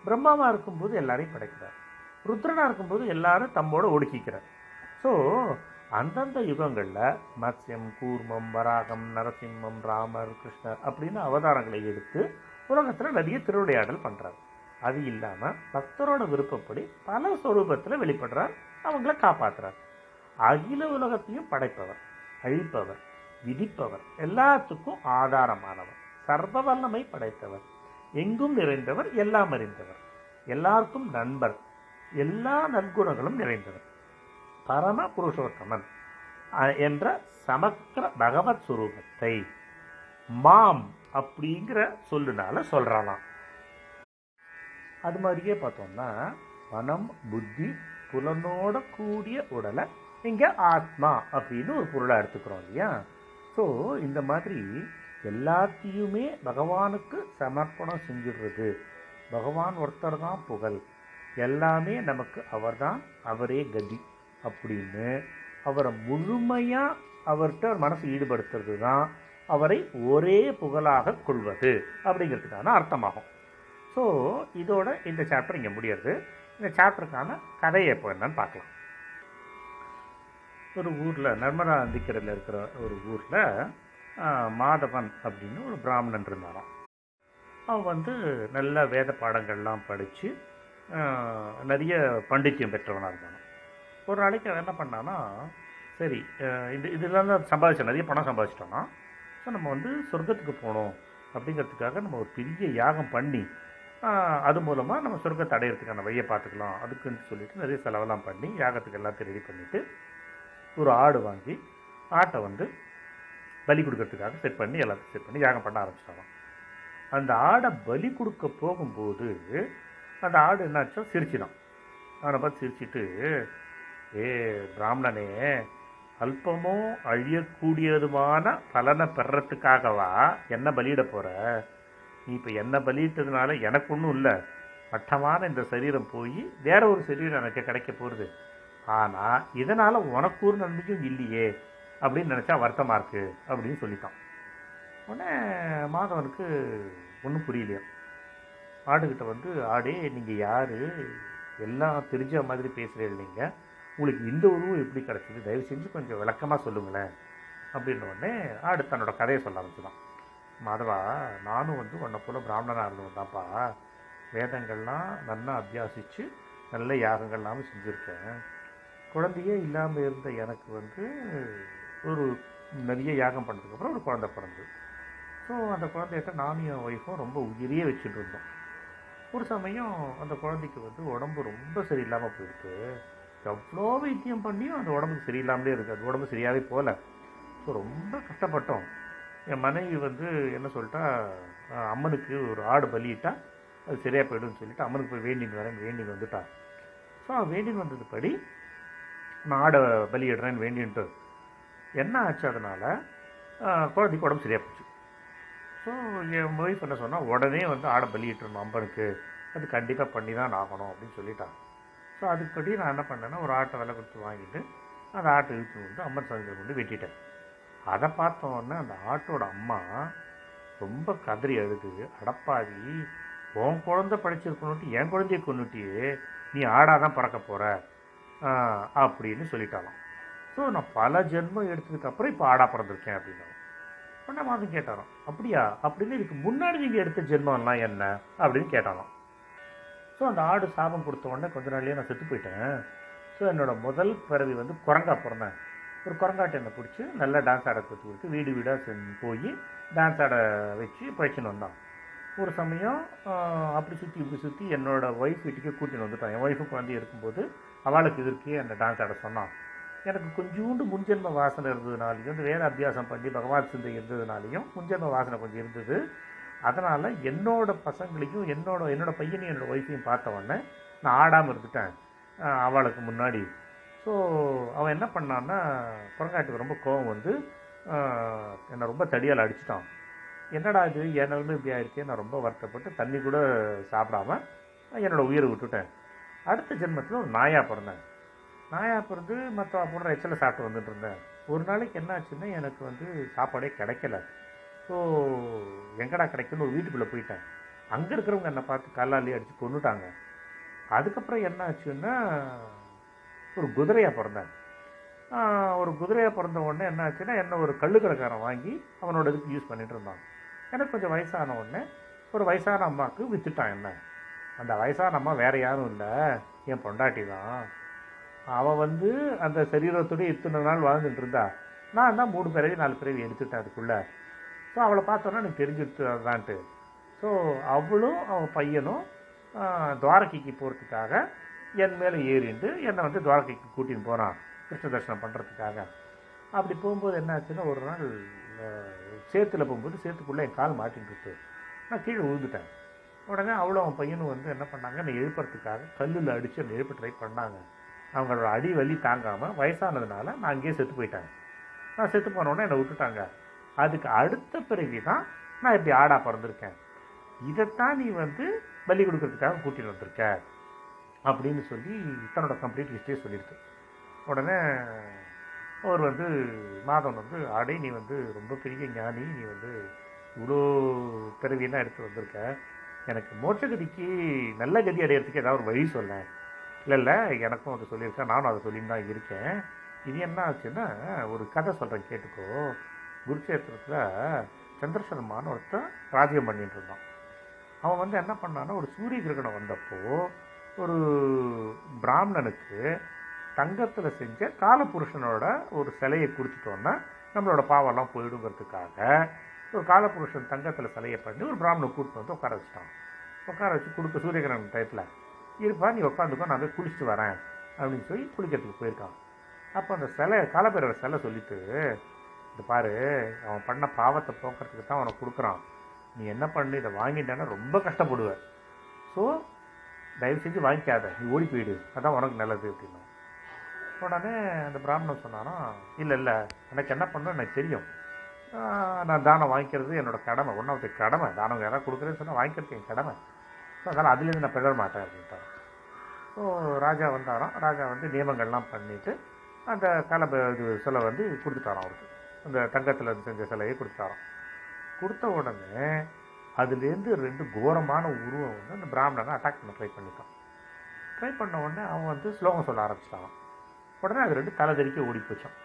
பிரம்மாவாக இருக்கும்போது எல்லாரையும் படைக்கிறார். ருத்ரனாக இருக்கும்போது எல்லாரும் தம்மோட ஒடுக்கிக்கிறார். ஸோ அந்தந்த யுகங்களில் மத்ஸ்யம் கூர்மம் வராகம் நரசிம்மம் ராமர் கிருஷ்ணர் அப்படின்னு அவதாரங்களை எடுத்து உலகத்தில் நிறைய திருவிளையாடல் பண்ணுறார் அது இல்லாமல் பக்தரோட விருப்பப்படி பல ஸ்வரூபத்தில் வெளிப்படுறார் அவங்கள காப்பாற்றுறார் அகில உலகத்தையும் படைப்பவர் அழிப்பவர் விதிப்பவர் எல்லாத்துக்கும் ஆதாரமானவர் சர்வ வல்லமை படைத்தவர் எங்கும் நிறைந்தவர் எல்லாம் அறிந்தவர் எல்லாருக்கும் நண்பர் எல்லா நற்குணங்களும் நிறைந்தவர். பரம புருஷோத்தமன் என்ற சமக்கிர பகவத் சுரூபத்தை மாம் அப்படிங்கிற சொல்லுனால சொல்கிறானாம் அது மாதிரியே பார்த்தோம்னா மனம் புத்தி புலனோட கூடிய உடலை இங்கே ஆத்மா அப்படின்னு ஒரு பொருளாக எடுத்துக்கிறோம் இல்லையா? ஸோ இந்த மாதிரி எல்லாத்தையுமே பகவானுக்கு சமர்ப்பணம் செஞ்சிடுறது. பகவான் ஒருத்தர் தான் புகழ். எல்லாமே நமக்கு அவர்தான் அவரே கதி. அப்படின்னு அவரை முழுமையாக அவர்கிட்ட மனசு ஈடுபடுத்துறது தான் அவரை ஒரே புகழாக கொள்வது அப்படிங்கிறதுக்கான அர்த்தமாகும். ஸோ இதோட இந்த சாப்டர் இங்கே முடியறது. இந்த சாப்டருக்கான கதையை எப்போ என்னன்னு பார்க்கலாம். ஒரு ஊரில் நர்மதா நதிக்கரையில் இருக்கிற ஒரு ஊரில் மாதவன் அப்படின்னு ஒரு பிராமணன் இருந்தாராம். அவன் வந்து நல்ல வேத பாடங்கள்லாம் படித்து நிறைய பண்டித்தியம் பெற்றவனாக இருந்தான். ஒரு நாளைக்கு அவன் என்ன பண்ணான்னா சரி இது இதெல்லாம் தான் சம்பாதிச்சோம் நிறைய பணம் சம்பாதிச்சிட்டோம்னா ஸோ நம்ம வந்து சொர்க்கத்துக்கு போகணும் அப்படிங்கிறதுக்காக நம்ம ஒரு பெரிய யாகம் பண்ணி அது மூலமாக நம்ம சொர்க்கத்தை அடையிறதுக்கான வழியை பார்த்துக்கலாம் அதுக்குன்னு சொல்லிட்டு நிறைய செலவெல்லாம் பண்ணி யாகத்துக்கு எல்லாத்தையும் ரெடி பண்ணிவிட்டு ஒரு ஆடு வாங்கி ஆட்டை வந்து பலி கொடுக்கறதுக்காக செட் பண்ணி எல்லாத்தையும் செட் பண்ணி யாகம் பண்ண ஆரம்பிச்சிட்டாங்க அந்த ஆடை பலி கொடுக்க போகும்போது அந்த ஆடு என்னாச்சோ சிரிச்சிடும். அவனை பார்த்து சிரிச்சிட்டு ஏ பிராமணனே அல்பமோ அழியக்கூடியதுமான பலனை பெறத்துக்காகவா என்ன பலியிட போற? நீ இப்போ என்ன பலியிட்டதுனால எனக்கு ஒன்றும் இல்லை. மட்டமான இந்த சரீரம் போய் வேற ஒரு சரீரம் எனக்கு கிடைக்க போகிறது ஆனால் இதனால் உனக்கு ஒரு நன்மையும் இல்லையே அப்படின்னு நினச்சா வருத்தமாக இருக்கு அப்படின்னு சொல்லிட்டான். உடனே மாதவனுக்கு ஒன்றும் புரியலையா? ஆடுகிட்ட வந்து ஆடே நீங்கள் யார்? எல்லாம் தெரிஞ்ச மாதிரி பேசுகிறீங்க நீங்கள் உங்களுக்கு இந்த உருவம் எப்படி கிடச்சிது? தயவு செஞ்சு கொஞ்சம் விளக்கமாக சொல்லுங்களேன். அப்படின்ன உடனே ஆடு தன்னோட கதையை சொல்ல ஆரம்பிச்சுதான். மாதவா நானும் வந்து உன்னை போல் பிராமணனாக இருந்தவன் தான்ப்பா வேதங்கள்லாம் நல்லா அபியாசித்து நல்ல யாகங்கள்லாம் செஞ்சுருக்கேன். குழந்தையே இல்லாமல் இருந்த எனக்கு வந்து ஒரு நிறைய யாகம் பண்ணதுக்கப்புறம் ஒரு குழந்தை பிறந்தது. ஸோ அந்த குழந்தையிட்ட நானும் என் ஒய்ஃபும் ரொம்ப உயிரியே வச்சுட்டு இருந்தோம். ஒரு சமயம் அந்த குழந்தைக்கு வந்து உடம்பு ரொம்ப சரியில்லாமல் போயிருக்கு எவ்வளோ வைத்தியம் பண்ணியும் அந்த உடம்புக்கு சரியில்லாமலே இருக்குது அது உடம்பு சரியாகவே போகல. ஸோ ரொம்ப கஷ்டப்பட்டோம். என் மனைவி வந்து என்ன சொல்லிட்டா அம்மனுக்கு ஒரு ஆடு பலியிட்டா அது சரியாக போய்டும்னு சொல்லிட்டு அம்மனுக்கு போய் வேண்டின்னு வரேன் வேண்டின்னு வந்துட்டா. ஸோ அவன் வேண்டின்னு வந்ததுபடி நான் ஆடை பலியிடுறேன்னு வேண்டின்ட்டு. என்ன ஆச்சு அதனால்? குழந்தைக்கு உடம்பு சரியாக போச்சு. ஸோ என் ஒய்ஃப் என்ன சொன்னால் உடனே வந்து ஆடை பலியிட்டுருணும் அம்பனுக்கு அது கண்டிப்பாக பண்ணி தான் ஆகணும் அப்படின்னு சொல்லிட்டான் ஸோ அதுபடி நான் என்ன பண்ணேன்னா ஒரு ஆட்டை விலை கொடுத்து வாங்கிட்டு அந்த ஆட்டை இழுத்து வந்து அம்மன் சந்தையில் கொண்டு வெட்டிட்டேன். அதை பார்த்தோன்னே அந்த ஆட்டோட அம்மா ரொம்ப கதறி அழுது அடப்பாவி உன் குழந்தை படைச்சிருக்கணுன்ட்டு என் குழந்தைய கொண்டுட்டியே நீ ஆடாக தான் பறக்க போகிற அப்படின்னு சொல்லிட்டாலாம் ஸோ நான் பல ஜென்மம் எடுத்ததுக்கப்புறம் இப்போ ஆடா பிறந்திருக்கேன் அப்படின்னா உடனே மாதம் கேட்டாராம் அப்படியா? அப்படின்னு இதுக்கு முன்னாடி நீங்கள் எடுத்த ஜென்மம்லாம் என்ன? அப்படின்னு கேட்டாலாம் ஸோ அந்த ஆடு சாபம் கொடுத்த உடனே கொஞ்ச நாள்லேயே நான் செத்து போயிட்டேன். ஸோ என்னோட முதல் பிறவி வந்து குரங்கா பிறந்தேன் ஒரு குரங்காட்டை என்னை பிடிச்சி நல்லா டான்ஸ் ஆட கற்றுக் கொடுத்து வீடு வீடாக செஞ்சு போய் டான்ஸ் ஆட வச்சு பயிற்சின்னு வந்தான். ஒரு சமயம் அப்படி சுற்றி இப்படி சுற்றி என்னோடய ஒய்ஃப் வீட்டுக்கே கூட்டின்னு வந்துட்டான். என் ஒய்ஃபு குழந்தை இருக்கும்போது அவளுக்கு எதிர்க்கே அந்த டான்ஸ் ஆட சொன்னான். எனக்கு கொஞ்சோண்டு முன்ஜென்ம வாசனை இருந்ததுனாலையும் இந்த வேத அபியாசம் பண்ணி பகவான் சிந்தை இருந்ததுனாலையும் முன்ஜென்ம வாசனை கொஞ்சம் இருந்தது. அதனால் என்னோடய பசங்களையும் என்னோட என்னோட பையனையும் என்னோடய ஒய்ஃபையும் பார்த்த உடனே நான் ஆடாமல் இருந்துட்டேன் அவளுக்கு முன்னாடி. ஸோ அவன் என்ன பண்ணான்னா குரங்காட்டுக்கு ரொம்ப கோவம் வந்து என்னை ரொம்ப தடியால் அடிச்சிட்டான். என்னடா இது? என் இப்படி ஆயிடுச்சே நான் ரொம்ப வருத்தப்பட்டு தண்ணி கூட சாப்பிடாம என்னோடய உயிரை விட்டுட்டேன். அடுத்த ஜென்மத்தில் ஒரு நாயா பிறந்தேன். நாயா பிறந்து மற்ற போடுற எச்சலை சாப்பிட்டு வந்துட்டு இருந்தேன். ஒரு நாளைக்கு என்ன ஆச்சுன்னா எனக்கு வந்து சாப்பாடே கிடைக்கல. ஸோ எங்கடா கிடைக்குன்னு ஒரு வீட்டுக்குள்ளே போயிட்டேன். அங்கே இருக்கிறவங்க என்னை பார்த்து கல்லாலே அடித்து கொண்டுட்டாங்க அதுக்கப்புறம் என்ன ஆச்சுன்னா ஒரு குதிரையாக பிறந்தேன் ஒரு குதிரையாக பிறந்த உடனே என்ன ஆச்சுன்னா என்ன ஒரு கள்ளுக்கடைக்காரன் வாங்கி அவனோட இதுக்கு யூஸ் பண்ணிகிட்டு இருந்தான். எனக்கு கொஞ்சம் வயசான உடனே ஒரு வயசான அம்மாவுக்கு விற்றுட்டான் என்ன. அந்த வயசான அம்மா வேறு யாரும் இல்லை என் பொண்டாட்டி தான். அவள் வந்து அந்த சரீரத்தோடய இத்தனை நாள் வாழ்ந்துட்டு இருந்தா. நான் தான் மூணு பிறவி நாலு பிறவி எடுத்துட்டேன் அதுக்குள்ளே. ஸோ அவளை பார்த்தோன்னா எனக்கு தெரிஞ்சுட்டு அதுதான்ட்டு. ஸோ அவளும் அவன் பையனும் துவாரகைக்கு போகிறதுக்காக என் மேலே ஏறிண்டு என்னை வந்து துவாரகைக்கு கூட்டின்னு போகிறான் கிருஷ்ண தர்ஷனம் பண்ணுறதுக்காக அப்படி போகும்போது என்ன ஆச்சுன்னா ஒரு நாள் சேத்துல போகும்போது சேத்துக்குள்ளே என் கால் மாட்டின்னு நான் கீழே விழுந்துட்டேன். உடனே அவளும் அவன் பையனும் வந்து என்ன பண்ணாங்க என்னை எழுப்புறதுக்காக கல்லில் அடித்து என்னை எழுப்ப ட்ரை பண்ணாங்க. அவங்களோட அடி வலி தாங்காமல் வயசானதுனால நான் அங்கேயே செத்து போயிட்டேன். நான் செத்து போனோடனே என்னை விட்டுட்டாங்க. அதுக்கு அடுத்த பிறவி தான் நான் இப்படி ஆடா பிறந்திருக்கேன். இதைத்தான் நீ வந்து பலி கொடுக்கறதுக்காக கூட்டிட்டு வந்திருக்க அப்படின்னு சொல்லி தன்னோட கம்ப்ளீட் ஹிஸ்ட்ரியை சொல்லியிருக்கு. உடனே அவர் வந்து மாதவன் வந்து ஆடை நீ வந்து ரொம்ப பெரிய ஞானி நீ வந்து இவ்வளோ பிறவியெல்லாம் எடுத்து வந்திருக்க. எனக்கு மோட்சகதிக்கு நல்ல கதி அடையிறதுக்கு ஏதாவது ஒரு வழி சொல்ல இல்லை இல்லை எனக்கும் அதை சொல்லியிருக்கேன் நானும் அதை சொல்லின்னு தான் இருக்கேன். இது என்ன ஆச்சுன்னா ஒரு கதை சொல்கிறேன் கேட்டுக்கோ. குருக்ஷேத்திரத்தில் சந்திரசர்மான்னு ஒருத்தன் ராஜ்யம் பண்ணிட்டு இருந்தான். அவன் வந்து என்ன பண்ணான்னா ஒரு சூரிய கிரகணம் வந்தப்போ ஒரு பிராமணனுக்கு தங்கத்தில் செஞ்ச காலபுருஷனோட ஒரு சிலையை கொடுத்துட்டோன்னா நம்மளோட பாவெல்லாம் போயிடுங்கிறதுக்காக ஒரு காலபுருஷன் தங்கத்தில் சிலையை பண்ணி ஒரு பிராமணனை கூப்பிட்டு வந்து உட்கார வச்சுட்டான். உட்கார வச்சு கொடுக்க சூரியகிரகணம் டயத்தில் இருப்பா நீ உட்காந்துக்கோ நான் போய் குளிச்சுட்டு வரேன் அப்படின்னு சொல்லி குளிக்கிறதுக்கு போயிருக்கான். அப்போ அந்த சிலை காலபேரோட சிலை சொல்லிட்டு இது பாரு அவன் பண்ண பாவத்தை போக்குறதுக்கு தான் அவனை கொடுக்குறான். நீ என்ன பண்ணு இதை வாங்கிட்டேன்னா ரொம்ப கஷ்டப்படுவ ஸோ தயவு செஞ்சு வாங்கிக்காத நீ ஓடி போயிடு அதான் உனக்கு நல்லது அப்படின்னா. உடனே அந்த பிராமணன் சொன்னானா இல்லை இல்லை எனக்கு என்ன பண்ணணும் எனக்கு தெரியும். நான் தானம் வாங்கிக்கிறது என்னோட கடமை ஒன்றாவது கடமை தானம் யாராவது கொடுக்குறேன்னு சொன்னால் வாங்கிக்கிறது என் கடமை. ஸோ அதனால் அதுலேருந்து நான் பிழற மாட்டேன் அப்படின்ட்டான். ஸோ ராஜா வந்தாராம். ராஜா வந்து நியமங்கள்லாம் பண்ணிவிட்டு அந்த கலை இது சிலை வந்து கொடுத்துட்டாராம் அவருக்கு. அந்த தங்கத்தில் செஞ்ச சிலையை கொடுத்தாராம். கொடுத்த உடனே அதுலேருந்து ரெண்டு கோரமான உருவம் வந்து அந்த பிராமணனை அட்டாக் பண்ண ட்ரை பண்ணிட்டான். ட்ரை பண்ண உடனே அவன் வந்து ஸ்லோகம் சொல்ல ஆரம்பிச்சிட்டான். உடனே அது ரெண்டு தலை தெரிக்க ஓடி போச்சான்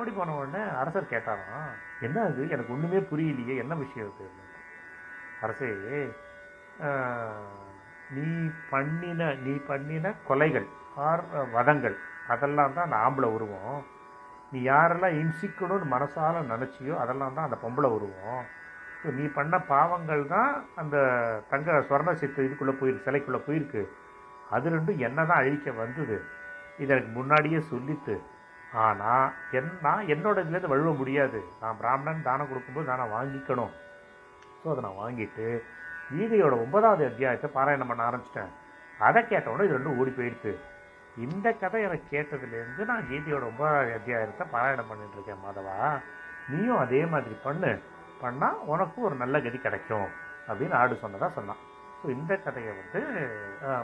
ஓடி போன உடனே அரசர் கேட்டாராம் என்ன அது? எனக்கு ஒன்றுமே புரியலையே என்ன விஷயம் அது? அரசே நீ பண்ணின நீ பண்ணின கொலைகள் ஆர் வதங்கள் அதெல்லாம் தான் அந்த ஆம்பளை உருவம். நீ யாரெல்லாம் இம்சிக்கணும்னு மனசால் நினச்சியோ அதெல்லாம் தான் அந்த பொம்பளை உருவம். ஸோ நீ பண்ண பாவங்கள் தான் அந்த தங்க சொர்ண சித்து இதுக்குள்ளே போயிருக்கு சிலைக்குள்ளே போயிருக்கு. அது ரெண்டும் என்ன தான் அழிக்க வந்தது இது எனக்கு முன்னாடியே சொல்லித்து. ஆனால் என் நான் என்னோட இதுலேருந்து வழுவ முடியாது. நான் பிராமணன் தானம் கொடுக்கும்போது தானம் வாங்கிக்கணும். ஸோ அதை நான் வாங்கிட்டு கீதையோட ஒன்பதாவது அத்தியாயத்தை பாராயணம் பண்ண ஆரம்பிச்சிட்டேன். அதை கேட்ட இது ரெண்டும் ஓடி போயிடுச்சு இந்த கதை எனக்கு கேட்டதுலேருந்து நான் கீதையோட ஒன்பதாவது அத்தியாயத்தை பாராயணம் பண்ணிட்டு இருக்கேன் மாதவா. நீயும் அதே மாதிரி பண்ணு. பண்ணால் உனக்கும் ஒரு நல்ல கதி கிடைக்கும் அப்படின்னு ஆடு சொன்னதாக சொன்னான். ஸோ இந்த கதையை வந்து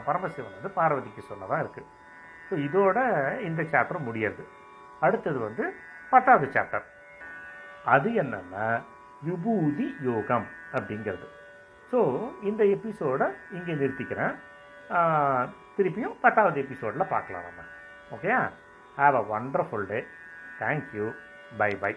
பரமசிவன் வந்து பார்வதிக்கு சொன்னதாக இருக்குது ஸோ இதோட இந்த சாப்டர் முடியாது அடுத்தது வந்து பத்தாவது சாப்டர் அது என்னன்னா விபூதி யோகம் அப்படிங்கிறது. ஸோ இந்த எபிசோடை இங்கே நிறுத்திக்கிறேன். திருப்பியும் பத்தாவது எபிசோடில் பார்க்கலாம் நம்ம. Okay have a wonderful day thank you bye bye